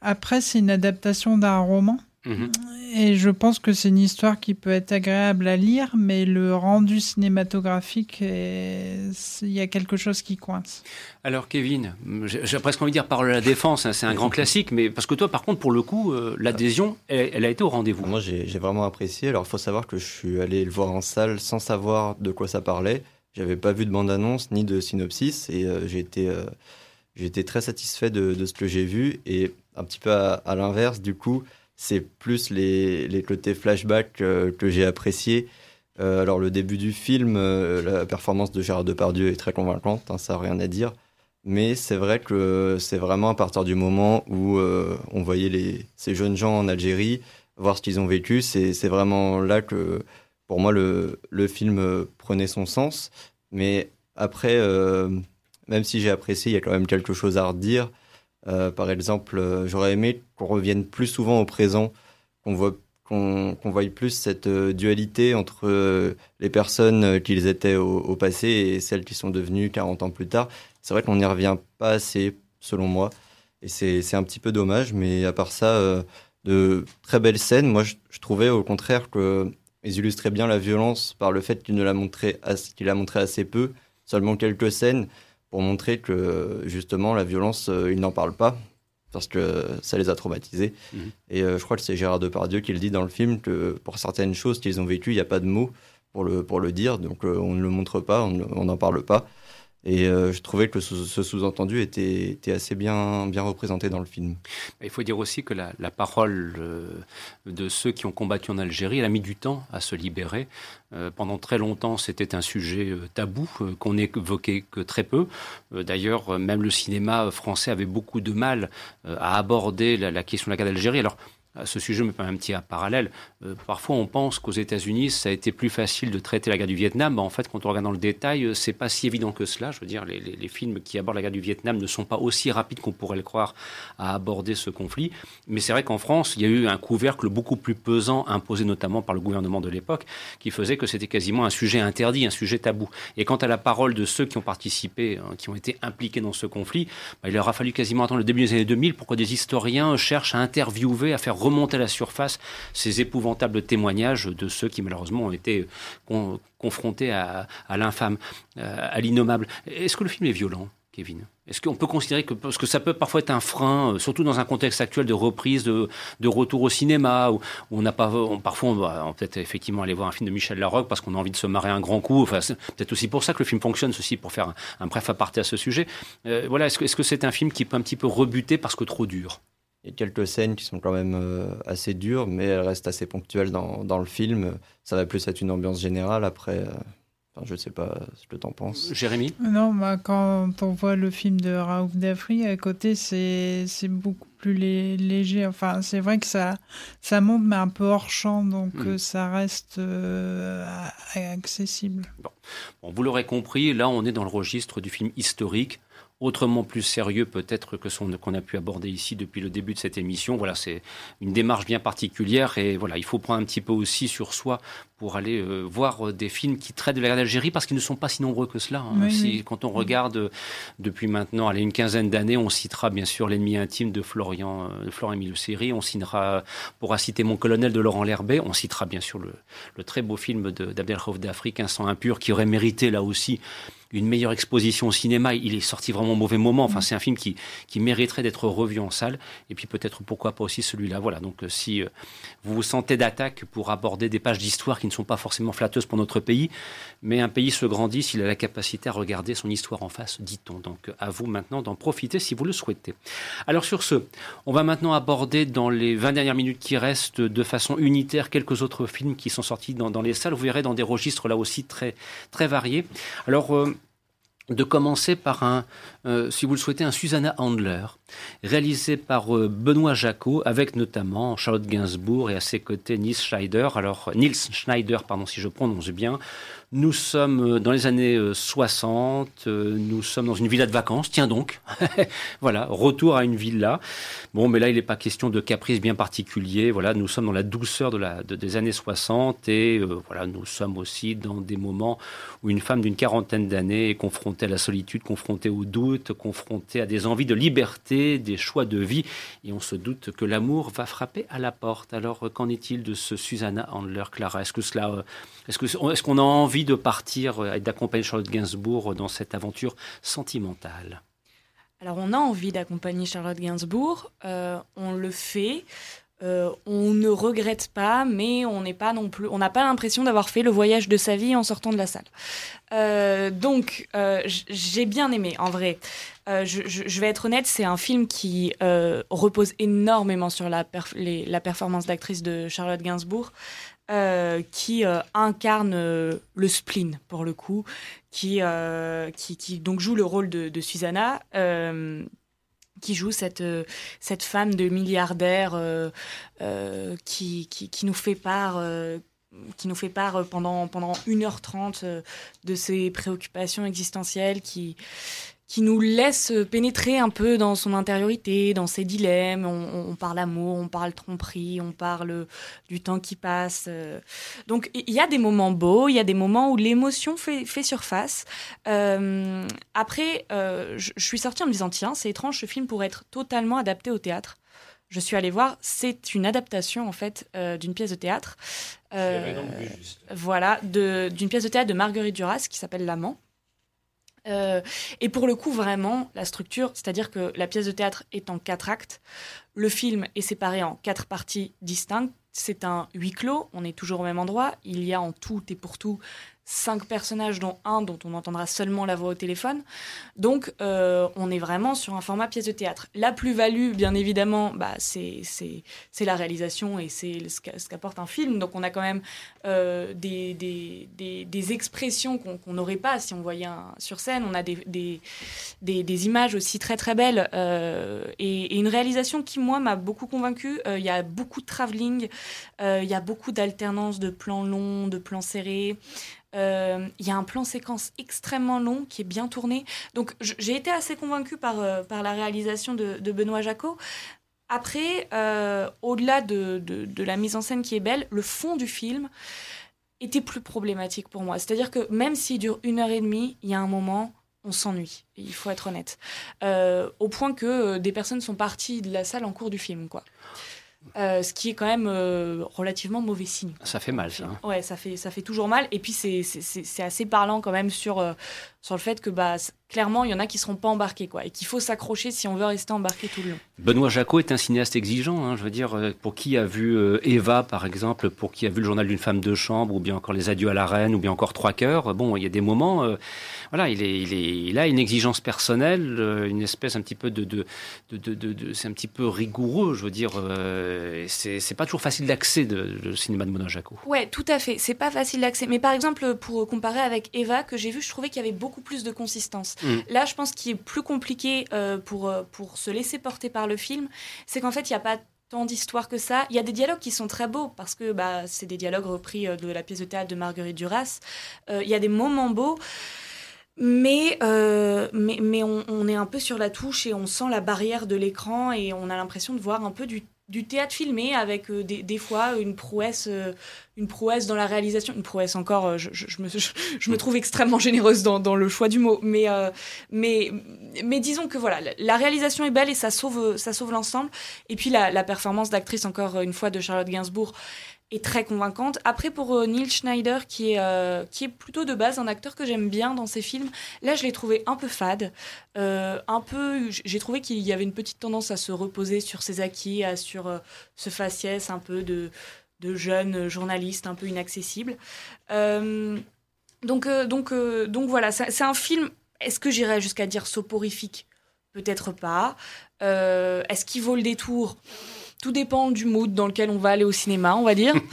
Après, c'est une adaptation d'un roman. Mhm. Et je pense que c'est une histoire qui peut être agréable à lire, mais le rendu cinématographique, il y a quelque chose qui coince. Alors Kevin, j'ai presque envie de dire parole à la défense, hein, c'est un grand classique, mais parce que toi par contre pour le coup, euh, l'adhésion, elle, a été au rendez-vous. Moi j'ai vraiment apprécié, alors il faut savoir que je suis allé le voir en salle sans savoir de quoi ça parlait, j'avais pas vu de bande-annonce ni de synopsis, et euh, j'ai été, euh, été, très satisfait de, ce que j'ai vu, et un petit peu à, à l'inverse du coup, c'est plus les, les, côtés flashback euh, que j'ai appréciés. Euh, alors le début du film, euh, la performance de Gérard Depardieu est très convaincante, hein, ça n'a rien à dire. Mais c'est vrai que c'est vraiment à partir du moment où on voyait les, ces jeunes gens en Algérie, voir ce qu'ils ont vécu, c'est vraiment là que pour moi le, film prenait son sens. Mais après, même si j'ai apprécié, il y a quand même quelque chose à redire. Euh, par exemple, euh, j'aurais aimé qu'on revienne plus souvent au présent, qu'on voit voie plus cette euh, dualité entre les personnes qu'ils étaient au, passé et celles qui sont devenues 40 ans plus tard. C'est vrai qu'on n'y revient pas assez, selon moi, et c'est un petit peu dommage, mais à part ça, de très belles scènes. Moi, je, trouvais au contraire qu'ils illustraient bien la violence par le fait qu'il l'a montré, qu'il a montré assez peu, seulement quelques scènes pour montrer que justement la violence, euh, ils n'en parlent pas parce que ça les a traumatisés. Mhm. Et euh, je crois que c'est Gérard Depardieu qui le dit dans le film que pour certaines choses qu'ils ont vécues, il n'y a pas de mots pour le, pour le dire, donc euh, on ne le montre pas, on n'en parle pas. Et euh, je trouvais que ce, sous-entendu était, assez bien, représenté dans le film. Il faut dire aussi que la, la parole euh, de ceux qui ont combattu en Algérie, elle a mis du temps à se libérer. Euh, pendant très longtemps, c'était un sujet tabou qu'on n'évoquait que très peu. D'ailleurs, même le cinéma français avait beaucoup de mal à aborder la, la question de la guerre d'Algérie. Alors, à ce sujet, me permet un petit parallèle. Euh, parfois, on pense qu'aux États-Unis, ça a été plus facile de traiter la guerre du Vietnam. en fait, quand on regarde dans le détail, euh, c'est pas si évident que cela. Je veux dire, les, les, films qui abordent la guerre du Vietnam ne sont pas aussi rapides qu'on pourrait le croire à aborder ce conflit. Mais c'est vrai qu'en France, il y a eu un couvercle beaucoup plus pesant, imposé notamment par le gouvernement de l'époque, qui faisait que c'était quasiment un sujet interdit, un sujet tabou. Et quant à la parole de ceux qui ont participé, hein, qui ont été impliqués dans ce conflit, bah, il leur a fallu quasiment attendre le début des années 2000 pour que des historiens cherchent à interviewer, à faire remonter à la surface ces épouvantables témoignages de ceux qui malheureusement ont été confrontés à, l'infâme, euh, à l'innommable. Est-ce que le film est violent, Kevin? Est-ce qu'on peut considérer que, parce que ça peut parfois être un frein, euh, surtout dans un contexte actuel de reprise, de, retour au cinéma, où, on n'a pas, parfois on va peut-être effectivement aller voir un film de Michel Larocque parce qu'on a envie de se marrer un grand coup. Enfin, c'est peut-être aussi pour ça que le film fonctionne, ceci pour faire un, bref aparté à ce sujet. Euh, voilà, est-ce que, est-ce que c'est un film qui peut un petit peu rebuter parce que trop dur? Il y a quelques scènes qui sont quand même euh, assez dures, mais elles restent assez ponctuelles dans, dans, le film. Ça va plus être une ambiance générale. Après, euh, Enfin, je sais pas ce que t'en penses. Jérémy? Non, bah, quand on voit le film de Raouf Dafri, à côté, c'est c'est beaucoup plus lé- léger. Enfin, c'est vrai que ça, ça monte, mais un peu hors champ, donc Mhm. euh, ça reste euh, accessible. Bon, vous l'aurez compris, là on est dans le registre du film historique, autrement plus sérieux peut-être que ce qu'on a pu aborder ici depuis le début de cette émission. Voilà, c'est une démarche bien particulière et voilà, il faut prendre un petit peu aussi sur soi pour aller euh, voir euh, des films qui traitent de la guerre d'Algérie parce qu'ils ne sont pas si nombreux que cela. hein. Oui, Si- oui. Quand on regarde euh, depuis maintenant allez, une quinzaine d'années, on citera bien sûr L'ennemi intime de Florian, euh, de Florian Emile-Seri, on citera, pourra citer Mon colonel de Laurent Lerbet, on citera bien sûr le, le très beau film de- d'Abdelkhaouf d'Afrique, Un sang impur, qui aurait mérité là aussi une meilleure exposition au cinéma. Il est sorti vraiment au mauvais moment. Enfin, c'est un film qui, qui mériterait d'être revu en salle. Et puis peut-être pourquoi pas aussi celui-là. Voilà. Donc euh, si euh, vous vous sentez d'attaque pour aborder des pages d'histoire qui ne sont pas forcément flatteuses pour notre pays, mais un pays se grandit s'il a la capacité à regarder son histoire en face, dit-on. Donc à vous maintenant d'en profiter si vous le souhaitez. Alors sur ce, on va maintenant aborder dans les 20 dernières minutes qui restent de façon unitaire quelques autres films qui sont sortis dans, dans les salles. Vous verrez dans des registres là aussi très, très variés. Alors euh, de commencer par un, euh, si vous le souhaitez, un Susanna Handler, réalisé par euh, Benoît Jacot, avec notamment Charlotte Gainsbourg et à ses côtés Nils Schneider. Alors, Nils Schneider, pardon, si je prononce bien. Nous sommes euh, dans les années euh, 60, euh, nous sommes dans une villa de vacances, tiens donc. voilà, retour à une villa. Bon, mais là, il n'est pas question de caprice bien particulier. Voilà, nous sommes dans la douceur des années 60 et euh, voilà, nous sommes aussi dans des moments où une femme d'une quarantaine d'années est confrontée à la solitude, confrontée au doute, confrontée à des envies de liberté, des choix de vie, et on se doute que l'amour va frapper à la porte. Alors, euh, qu'en est-il de ce Susanna Handler, Clara? Est-ce que cela, euh, est-ce qu'on a envie de partir euh, et d'accompagner Charlotte Gainsbourg dans cette aventure sentimentale? Alors, on a envie d'accompagner Charlotte Gainsbourg. on le fait. Euh, on ne regrette pas, mais on n'est pas non plus. On n'a pas l'impression d'avoir fait le voyage de sa vie en sortant de la salle. Euh, donc, euh, j'ai bien aimé, en vrai. Je, vais être honnête, c'est un film qui repose énormément sur la, performance d'actrice de Charlotte Gainsbourg, qui incarne le spleen, pour le coup, qui, qui, qui donc joue le rôle de, de Susanna. Qui joue cette, euh, cette femme de milliardaire euh, euh, qui, nous fait part, qui nous fait part pendant, pendant 1h30 euh, de ses préoccupations existentielles, qui, qui nous laisse pénétrer un peu dans son intériorité, dans ses dilemmes. On, on parle amour, on parle tromperie, on parle du temps qui passe. euh. Donc il y a des moments beaux, il y a des moments où l'émotion fait, fait surface. Euh, après, euh, je, je suis sortie en me disant tiens, c'est étrange, ce film pourrait être totalement adapté au théâtre. Je suis allée voir, c'est une adaptation en fait euh, d'une pièce de théâtre. Euh, voilà, de- d'une pièce de théâtre de Marguerite Duras qui s'appelle L'amant. Euh, et pour le coup, vraiment, la structure, c'est-à-dire que la pièce de théâtre est en quatre actes, le film est séparé en quatre parties distinctes, c'est un huis clos, on est toujours au même endroit, il y a en tout et pour tout cinq personnages, dont un dont on entendra seulement la voix au téléphone. Donc, euh, on est vraiment sur un format pièce de théâtre. La plus-value, bien évidemment, bah, c'est la réalisation et c'est ce qu'a- ce qu'apporte un film. Donc, on a quand même euh, des, des, des, expressions qu'on n'aurait pas si on voyait sur scène. On a des, images aussi très très belles euh, et, et une réalisation qui, moi, m'a beaucoup convaincue. Il y a beaucoup de travelling, il y a beaucoup d'alternance de plans longs, de plans serrés. Euh, Il y a un plan séquence extrêmement long qui est bien tourné. Donc j'ai été assez convaincue par, euh, par la réalisation de, Benoît Jacot. Après, euh, au-delà de, de- la mise en scène qui est belle, le fond du film était plus problématique pour moi. C'est-à-dire que même s'il dure une heure et demie, il y a un moment, on s'ennuie. Il faut être honnête. Au point que des personnes sont parties de la salle en cours du film, quoi. Euh, ce qui est quand même euh, relativement mauvais signe. Ça fait mal, ça. hein. Ouais, ça fait, ça fait toujours mal. Et puis, c'est- assez parlant quand même sur, euh, sur le fait que bah, clairement, il y en a qui seront pas embarqués, quoi, et qu'il faut s'accrocher si on veut rester embarqué tout le long. Benoît Jacot est un cinéaste exigeant, hein, je veux dire, euh, pour qui a vu euh, Eva, par exemple, pour qui a vu le journal d'une femme de chambre, ou bien encore Les Adieux à la Reine, ou bien encore Trois Cœurs. Bon, il y a des moments, euh, voilà, il, est, il, est, il a une exigence personnelle, une espèce un petit peu de, de, de, de, c'est un petit peu rigoureux, je veux dire, euh, c'est c'est pas toujours facile d'accès le cinéma de Benoît Jacot. Ouais, tout à fait. C'est pas facile d'accès. Mais par exemple, pour comparer avec Eva, que j'ai vu, je trouvais qu'il y avait beaucoup plus de consistance. Mm. Là, je pense qu'il est plus compliqué euh, pour, euh, pour se laisser porter par le film. C'est qu'en fait, il n'y a pas tant d'histoire que ça. Il y a des dialogues qui sont très beaux parce que bah, c'est des dialogues repris euh, de la pièce de théâtre de Marguerite Duras. Il y a des moments beaux. Mais, mais, mais on, on est un peu sur la touche et on sent la barrière de l'écran et on a l'impression de voir un peu du, du théâtre filmé avec euh, des, des fois une prouesse, euh, une prouesse dans la réalisation. Une prouesse encore, euh, je, je- me, je, me trouve extrêmement généreuse dans, dans le choix du mot. Mais, mais, mais disons que voilà, la- réalisation est belle et ça sauve, ça sauve l'ensemble. Et puis la performance d'actrice, encore une fois, de Charlotte Gainsbourg est très convaincante. Après, pour euh, Neil Schneider, qui est, euh, qui est plutôt de base un acteur que j'aime bien dans ses films, là, je l'ai trouvé un peu fade. Euh, un peu, j'ai trouvé qu'il y avait une petite tendance à se reposer sur ses acquis, à, sur ce faciès un peu de, de jeune journaliste un peu inaccessible. Donc, donc, donc voilà, c'est un film, est-ce que j'irais jusqu'à dire soporifique? Peut-être pas. Est-ce qu'il vaut le détour? Tout dépend du mood dans lequel on va aller au cinéma, on va dire.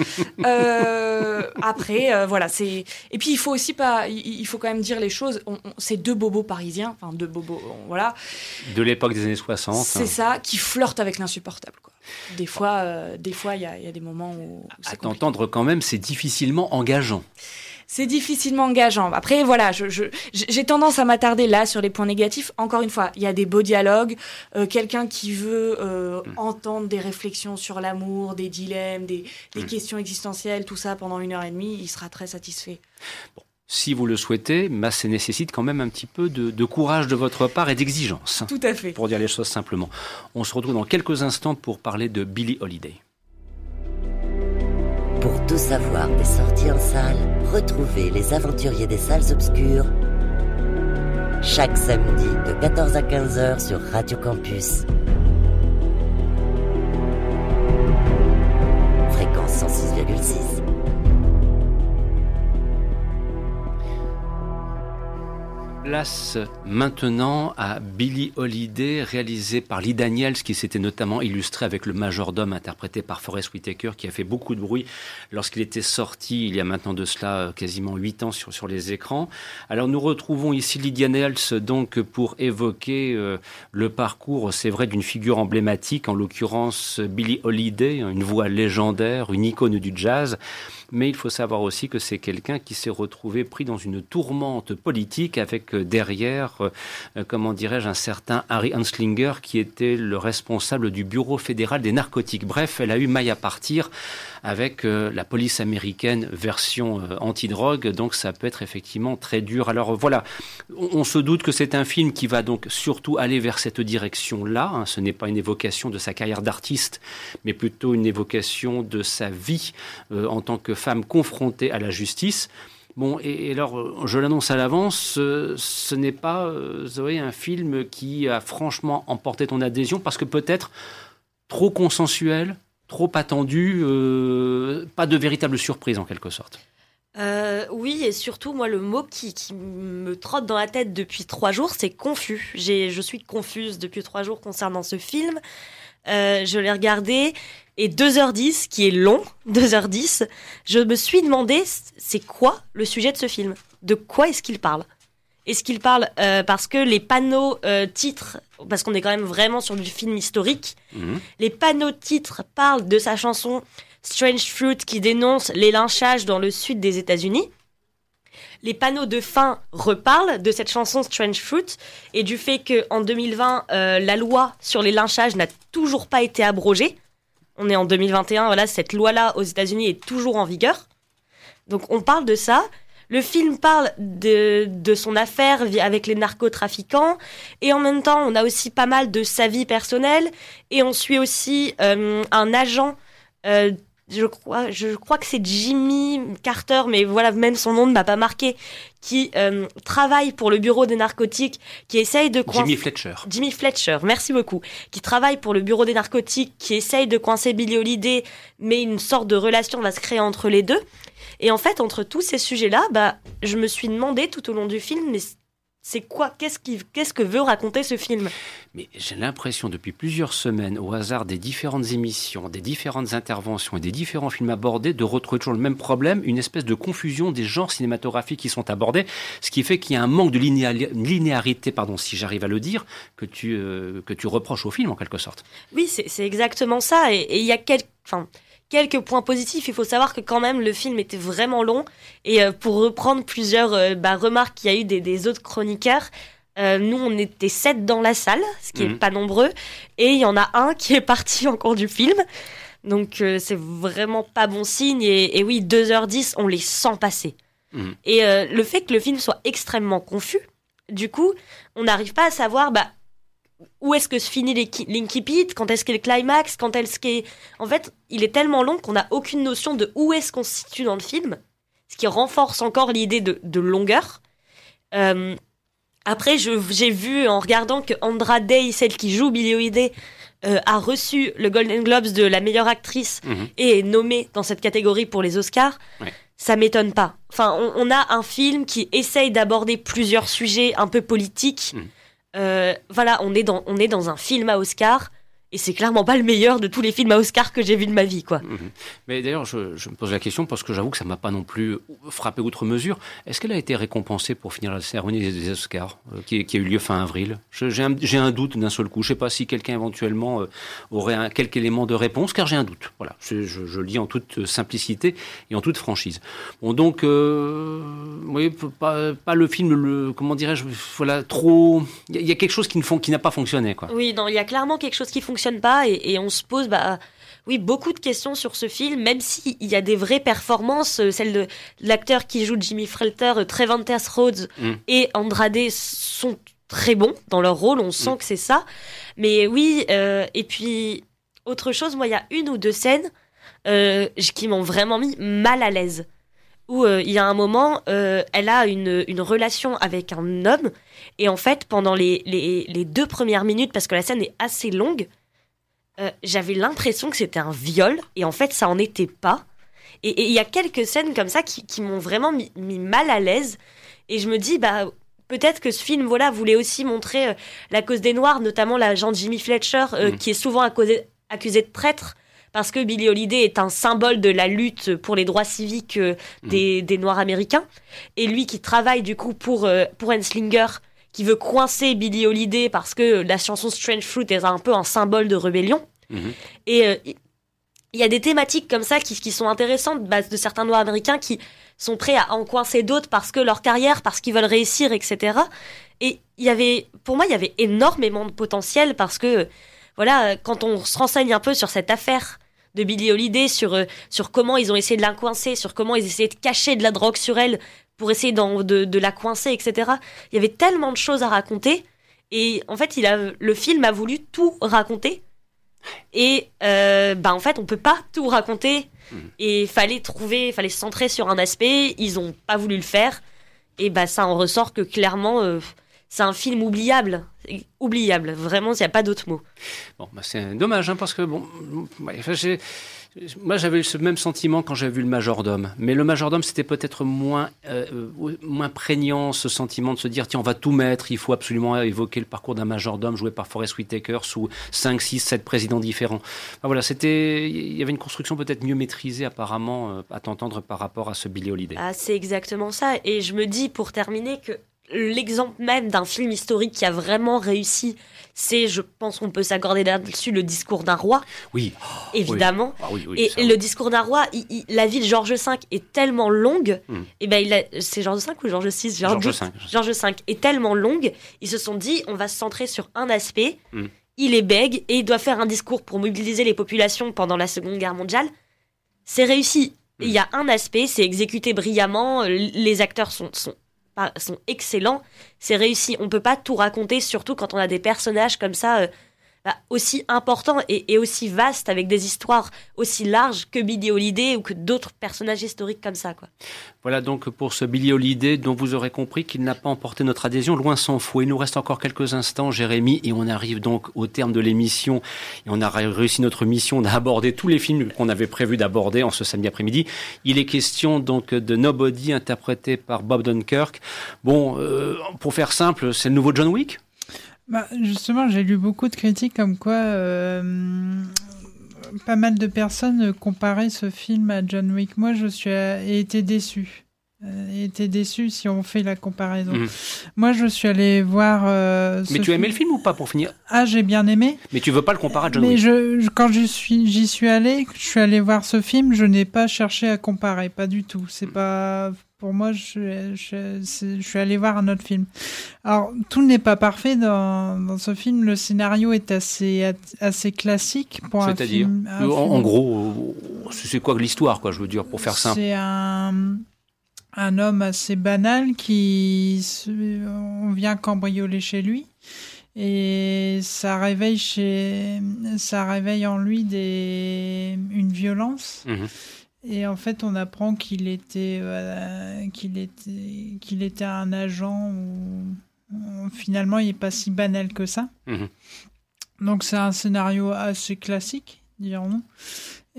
Euh, après, euh, voilà, c'est. Et puis il faut aussi pas, il, faut quand même dire les choses. On- on- c'est deux bobos parisiens, enfin deux bobos, on- voilà. De l'époque des années 60. C'est ça qui flirte avec l'insupportable. Quoi. Des fois, euh, des fois, il y, a- il y a des moments où, où À t'entendre quand même, c'est difficilement engageant. C'est difficilement engageant. Après, voilà, je- je- j'ai tendance à m'attarder là sur les points négatifs. Encore une fois, il y a des beaux dialogues. euh, Quelqu'un qui veut euh, entendre des réflexions sur l'amour, des dilemmes, des, des questions existentielles, tout ça pendant une heure et demie, il sera très satisfait. Si vous le souhaitez, mais ça nécessite quand même un petit peu de, de courage de votre part et d'exigence. Tout à fait. Pour dire les choses simplement. On se retrouve dans quelques instants pour parler de Billie Holiday. Pour tout savoir des sorties en salle, retrouvez les aventuriers des salles obscures chaque samedi de 14 à 15h sur Radio Campus. Place maintenant à Billie Holiday, réalisé par Lee Daniels, qui s'était notamment illustré avec le majordome interprété par Forrest Whitaker, qui a fait beaucoup de bruit lorsqu'il était sorti il y a maintenant de cela euh, quasiment huit ans sur, les écrans. Alors nous retrouvons ici Lee Daniels donc pour évoquer euh, le parcours, c'est vrai, d'une figure emblématique, en l'occurrence Billie Holiday, une voix légendaire, une icône du jazz. Mais il faut savoir aussi que c'est quelqu'un qui s'est retrouvé pris dans une tourmente politique avec euh, derrière, euh, euh, comment dirais-je, un certain Harry Anslinger qui était le responsable du Bureau fédéral des narcotiques. Bref, elle a eu maille à partir avec la police américaine version euh, anti-drogue, donc ça peut être effectivement très dur. Alors voilà, on, se doute que c'est un film qui va donc surtout aller vers cette direction-là. hein. Ce n'est pas une évocation de sa carrière d'artiste, mais plutôt une évocation de sa vie en tant que femme confrontée à la justice. Bon, et, alors, je l'annonce à l'avance, euh, ce n'est pas, euh, un film qui a franchement emporté ton adhésion parce que peut-être trop consensuel, trop attendu, euh, pas de véritable surprise en quelque sorte. Oui, et surtout, moi, le mot qui, qui me trotte dans la tête depuis trois jours, c'est confus. Je suis confuse depuis trois jours concernant ce film. Euh, je l'ai regardé et 2h10, qui est long, 2h10, je me suis demandé, c'est quoi le sujet de ce film? De quoi est-ce qu'il parle? Est-ce qu'il parle euh, parce que les panneaux euh, titres, parce qu'on est quand même vraiment sur du film historique, Mhm. les panneaux titres parlent de sa chanson Strange Fruit qui dénonce les lynchages dans le sud des États-Unis. Les panneaux de fin reparlent de cette chanson Strange Fruit et du fait qu'en 2020, euh, la loi sur les lynchages n'a toujours pas été abrogée. On est en 2021, voilà, cette loi-là aux États-Unis est toujours en vigueur. Donc on parle de ça. Le film parle de, son affaire avec les narcotrafiquants et en même temps on a aussi pas mal de sa vie personnelle et on suit aussi euh, un agent euh, je crois, je crois que c'est Jimmy Carter, mais voilà, même son nom ne m'a pas marqué, qui euh, travaille pour le bureau des narcotiques, qui essaye de coincer... Jimmy Fletcher. Jimmy Fletcher, merci beaucoup, qui travaille pour le bureau des narcotiques, qui essaye de coincer Billy Holiday, mais une sorte de relation va se créer entre les deux. Et en fait, entre tous ces sujets-là, bah, je me suis demandé tout au long du film, mais c'est quoi Qu'est-ce qui, qu'est-ce que veut raconter ce film? Mais j'ai l'impression depuis plusieurs semaines, au hasard des différentes émissions, des différentes interventions et des différents films abordés, de retrouver toujours le même problème, une espèce de confusion des genres cinématographiques qui sont abordés, ce qui fait qu'il y a un manque de linéa- linéarité, pardon, si j'arrive à le dire, que tu, euh, que tu reproches au film en quelque sorte. Oui, c'est exactement ça. Et et il y a quelques, enfin, quelques points positifs. Il faut savoir que quand même le film était vraiment long. Et euh, pour reprendre plusieurs euh, bah, remarques qu'il y a eu des, des autres chroniqueurs, euh, nous on était sept dans la salle, ce qui est Mhm. pas nombreux. Et il y en a un qui est parti en cours du film. Donc c'est vraiment pas bon signe. Et, et oui, 2h10, on les sent passer. Mhm. Et le fait que le film soit extrêmement confus, du coup, on n'arrive pas à savoir bah, où est-ce que se finit l'Inkipit, quand est-ce qu'est le climax, quand est-ce qu'est... En fait, il est tellement long qu'on n'a aucune notion de où est-ce qu'on se situe dans le film, ce qui renforce encore l'idée de, de longueur. Euh, après, j'ai vu en regardant que Andra Day, celle qui joue Billie Holiday, euh, a reçu le Golden Globes de la meilleure actrice Mhm. et est nommée dans cette catégorie pour les Oscars. Ouais. Ça m'étonne pas. Enfin, on, on a un film qui essaye d'aborder plusieurs sujets un peu politiques. Mhm. Euh, voilà, on est dans on est dans un film à Oscar et c'est clairement pas le meilleur de tous les films à Oscar que j'ai vu de ma vie, quoi. Mhm. Mais d'ailleurs, je, je me pose la question parce que j'avoue que ça m'a pas non plus frappé outre mesure. Est-ce qu'elle a été récompensée pour finir la cérémonie des, Oscars euh, qui, qui a eu lieu fin avril? J'ai un, doute d'un seul coup. Je sais pas si quelqu'un éventuellement euh, aurait un, quelques éléments de réponse, car j'ai un doute. Voilà, je, je, je le dis en toute simplicité et en toute franchise. Bon, donc, euh, oui, pas, pas le film, le, comment dirais-je, voilà, trop. Il y, a- il y a quelque chose ne qui n'a pas fonctionné, quoi. Oui, non, il y a clairement quelque chose qui fonctionne pas et, et on se pose bah oui, beaucoup de questions sur ce film, même s'il y a des vraies performances, euh, celle de l'acteur qui joue Jimmy Felter, euh, Trevor Rhodes Mm. et Andrade sont très bons dans leur rôle, on sent que c'est ça. Mais oui, euh, et puis autre chose, moi il y a une ou deux scènes euh, qui m'ont vraiment mis mal à l'aise. Où euh, il y a un moment, euh, elle a une, une relation avec un homme, et en fait, pendant les, les, les deux premières minutes, parce que la scène est assez longue, euh, j'avais l'impression que c'était un viol, et en fait, ça en était pas. Et il y a quelques scènes comme ça qui, qui m'ont vraiment mis, mis mal à l'aise, et je me dis, bah, peut-être que ce film, voilà, voulait aussi montrer euh, la cause des Noirs, notamment l'agent Jimmy Fletcher, euh, Mhm. qui est souvent accusé, de traître, parce que Billie Holiday est un symbole de la lutte pour les droits civiques euh, des, des Noirs américains. Et lui qui travaille du coup pour, pour Henslinger, qui veut coincer Billie Holiday parce que la chanson Strange Fruit est un peu un symbole de rébellion. Mhm. Et euh, il y a des thématiques comme ça qui, qui sont intéressantes bah, de certains Noirs américains qui sont prêts à en coincer d'autres parce que leur carrière, parce qu'ils veulent réussir, etc. Et il y avait, pour moi, il y avait énormément de potentiel parce que, voilà, quand on se renseigne un peu sur cette affaire de Billie Holiday, sur, euh, sur comment ils ont essayé de la coincer, sur comment ils essayaient de cacher de la drogue sur elle pour essayer de, de la coincer, etc. Il y avait tellement de choses à raconter. Et en fait, il a, le film a voulu tout raconter. Et euh, bah en fait, on peut pas tout raconter. Et fallait trouver, fallait se centrer sur un aspect. Ils ont pas voulu le faire. Et bah ça en ressort que clairement, euh, c'est un film oubliable. Oubliable. Vraiment, il n'y a pas d'autre mot. Bon, bah, c'est dommage, hein, parce que bon, ouais, enfin, j'ai- moi j'avais ce même sentiment quand j'avais vu le majordome, mais le majordome c'était peut-être moins euh, euh, moins prégnant ce sentiment de se dire tiens on va tout mettre, il faut absolument évoquer le parcours d'un majordome joué par Forest Whitaker sous 5, 6, 7 présidents différents. Enfin, voilà, c'était il y avait une construction peut-être mieux maîtrisée apparemment euh, à t'entendre par rapport à ce Billy Holiday. Ah, c'est exactement ça. Et je me dis, pour terminer, que l'exemple même d'un film historique qui a vraiment réussi, c'est, je pense qu'on peut s'accorder là-dessus, le discours d'un roi, Oui, évidemment. Ah oui, oui, Et le discours d'un roi, il- il- la vie de Georges V est tellement longue, Hmm. et ben il a- c'est Georges V ou Georges VI Georges doute. V? Georges V est tellement longue, ils se sont dit, on va se centrer sur un aspect. Hmm. Il est bègue et il doit faire un discours pour mobiliser les populations pendant la Seconde Guerre mondiale. C'est réussi. Hmm. Il y a un aspect, c'est exécuté brillamment, euh, les acteurs sont, sont excellents, c'est réussi. On peut pas tout raconter, surtout quand on a des personnages comme ça. Euh, aussi important et, et, aussi vaste, avec des histoires aussi larges que Billy Holiday ou que d'autres personnages historiques comme ça. Quoi. Voilà donc pour ce Billy Holiday dont vous aurez compris qu'il n'a pas emporté notre adhésion, loin s'en faut. Il nous reste encore quelques instants, Jérémy, et on arrive donc au terme de l'émission. Et on a réussi notre mission d'aborder tous les films qu'on avait prévu d'aborder en ce samedi après-midi. Il est question donc de Nobody, interprété par Bob Dunkirk. Bon, euh, pour faire simple, c'est le nouveau John Wick? Bah, Justement, j'ai lu beaucoup de critiques comme quoi euh, pas mal de personnes comparaient ce film à John Wick. Moi, je suis été déçu. Euh, été déçu si on fait la comparaison. Mhm. Moi, je suis allé voir. Euh, mais tu as aimé le film ou pas pour finir? Ah, j'ai bien aimé. Mais tu veux pas le comparer à John mais Wick? je, quand j'y suis, j'y suis allé, je suis allé voir ce film, je n'ai pas cherché à comparer, pas du tout. C'est mhm. pas pour moi, je, je, je, suis allé voir un autre film. Alors, tout n'est pas parfait dans, dans, ce film. Le scénario est assez, assez classique pour un film. C'est-à-dire en, gros, c'est quoi l'histoire, quoi, je veux dire, pour faire simple C'est un, un homme assez banal qui. On vient cambrioler chez lui. Et ça réveille, chez, ça réveille en lui des, une violence. Mmh. Et en fait, on apprend qu'il était, euh, qu'il était, qu'il était un agent où finalement il n'est pas si banal que ça. Mhm. Donc c'est un scénario assez classique, dirons-nous.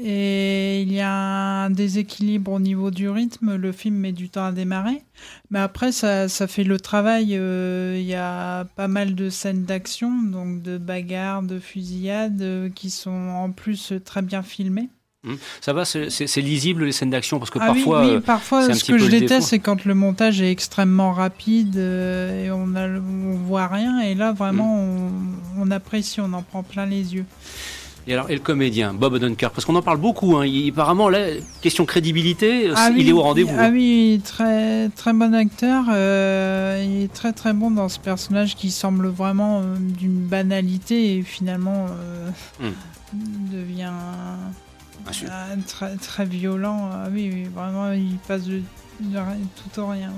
Et il y a un déséquilibre au niveau du rythme. Le film met du temps à démarrer. Mais après, ça, ça fait le travail. Euh, il y a pas mal de scènes d'action, donc de bagarres, de fusillades, euh, qui sont en plus très bien filmées. Hmm. Ça va, c'est lisible les scènes d'action parce que ah parfois. Oui, parfois, ce que je déteste, c'est quand le montage est extrêmement rapide euh, et on, a, on voit rien. Et là, vraiment, on, on, apprécie, on en prend plein les yeux. Et alors, et le comédien, Bob Odenkirk, parce qu'on en parle beaucoup. Hein, il, apparemment, là, question crédibilité, ah il est au rendez-vous. Ah oui, très très bon acteur. Euh, il est très très bon dans ce personnage qui semble vraiment euh, d'une banalité et finalement hmm. devient très, très violent. Ah oui, oui, vraiment, il passe de, tout au rien.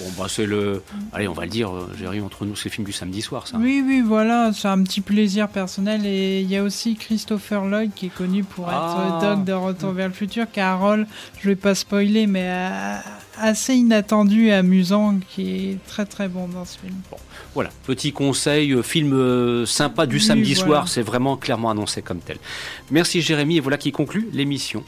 Bon, bah, c'est le. Allez, on va le dire, euh, entre nous, c'est le film du samedi soir, ça. Oui, oui, voilà, c'est un petit plaisir personnel. Et il y a aussi Christopher Lloyd qui est connu pour être ah. Doc de Retour vers le futur, qui a un rôle, je vais pas spoiler, mais assez inattendu et amusant, qui est très très bon dans ce film. Bon. Voilà, petit conseil, euh, film euh, sympa du samedi soir, c'est vraiment clairement annoncé comme tel. Merci Jérémy, et voilà qui conclut l'émission.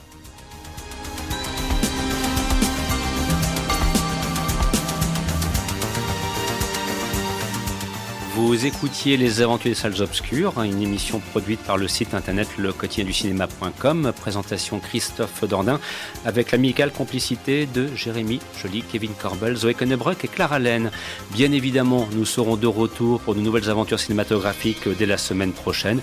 Vous écoutiez Les Aventures des Salles Obscures, une émission produite par le site internet le du cinéma.com, présentation Christophe Dordain, avec l'amicale complicité de Jérémy Joly, Kevin Corbel, Zoé Connebrock et Clara Laine. Bien évidemment, nous serons de retour pour de nouvelles aventures cinématographiques dès la semaine prochaine.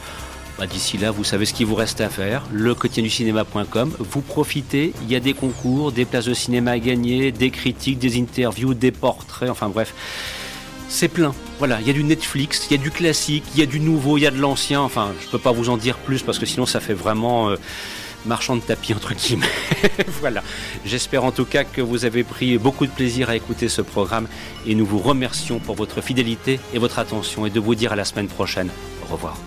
Bah, d'ici là, vous savez ce qu'il vous reste à faire. Le cinéma.com. Vous profitez. Il y a des concours, des places de cinéma à gagner, des critiques, des interviews, des portraits. Enfin bref, c'est plein. Voilà, il y a du Netflix, il y a du classique, il y a du nouveau, il y a de l'ancien. Enfin, je peux pas vous en dire plus parce que sinon ça fait vraiment euh, marchand de tapis entre guillemets. voilà. J'espère en tout cas que vous avez pris beaucoup de plaisir à écouter ce programme et nous vous remercions pour votre fidélité et votre attention et de vous dire à la semaine prochaine. Au revoir.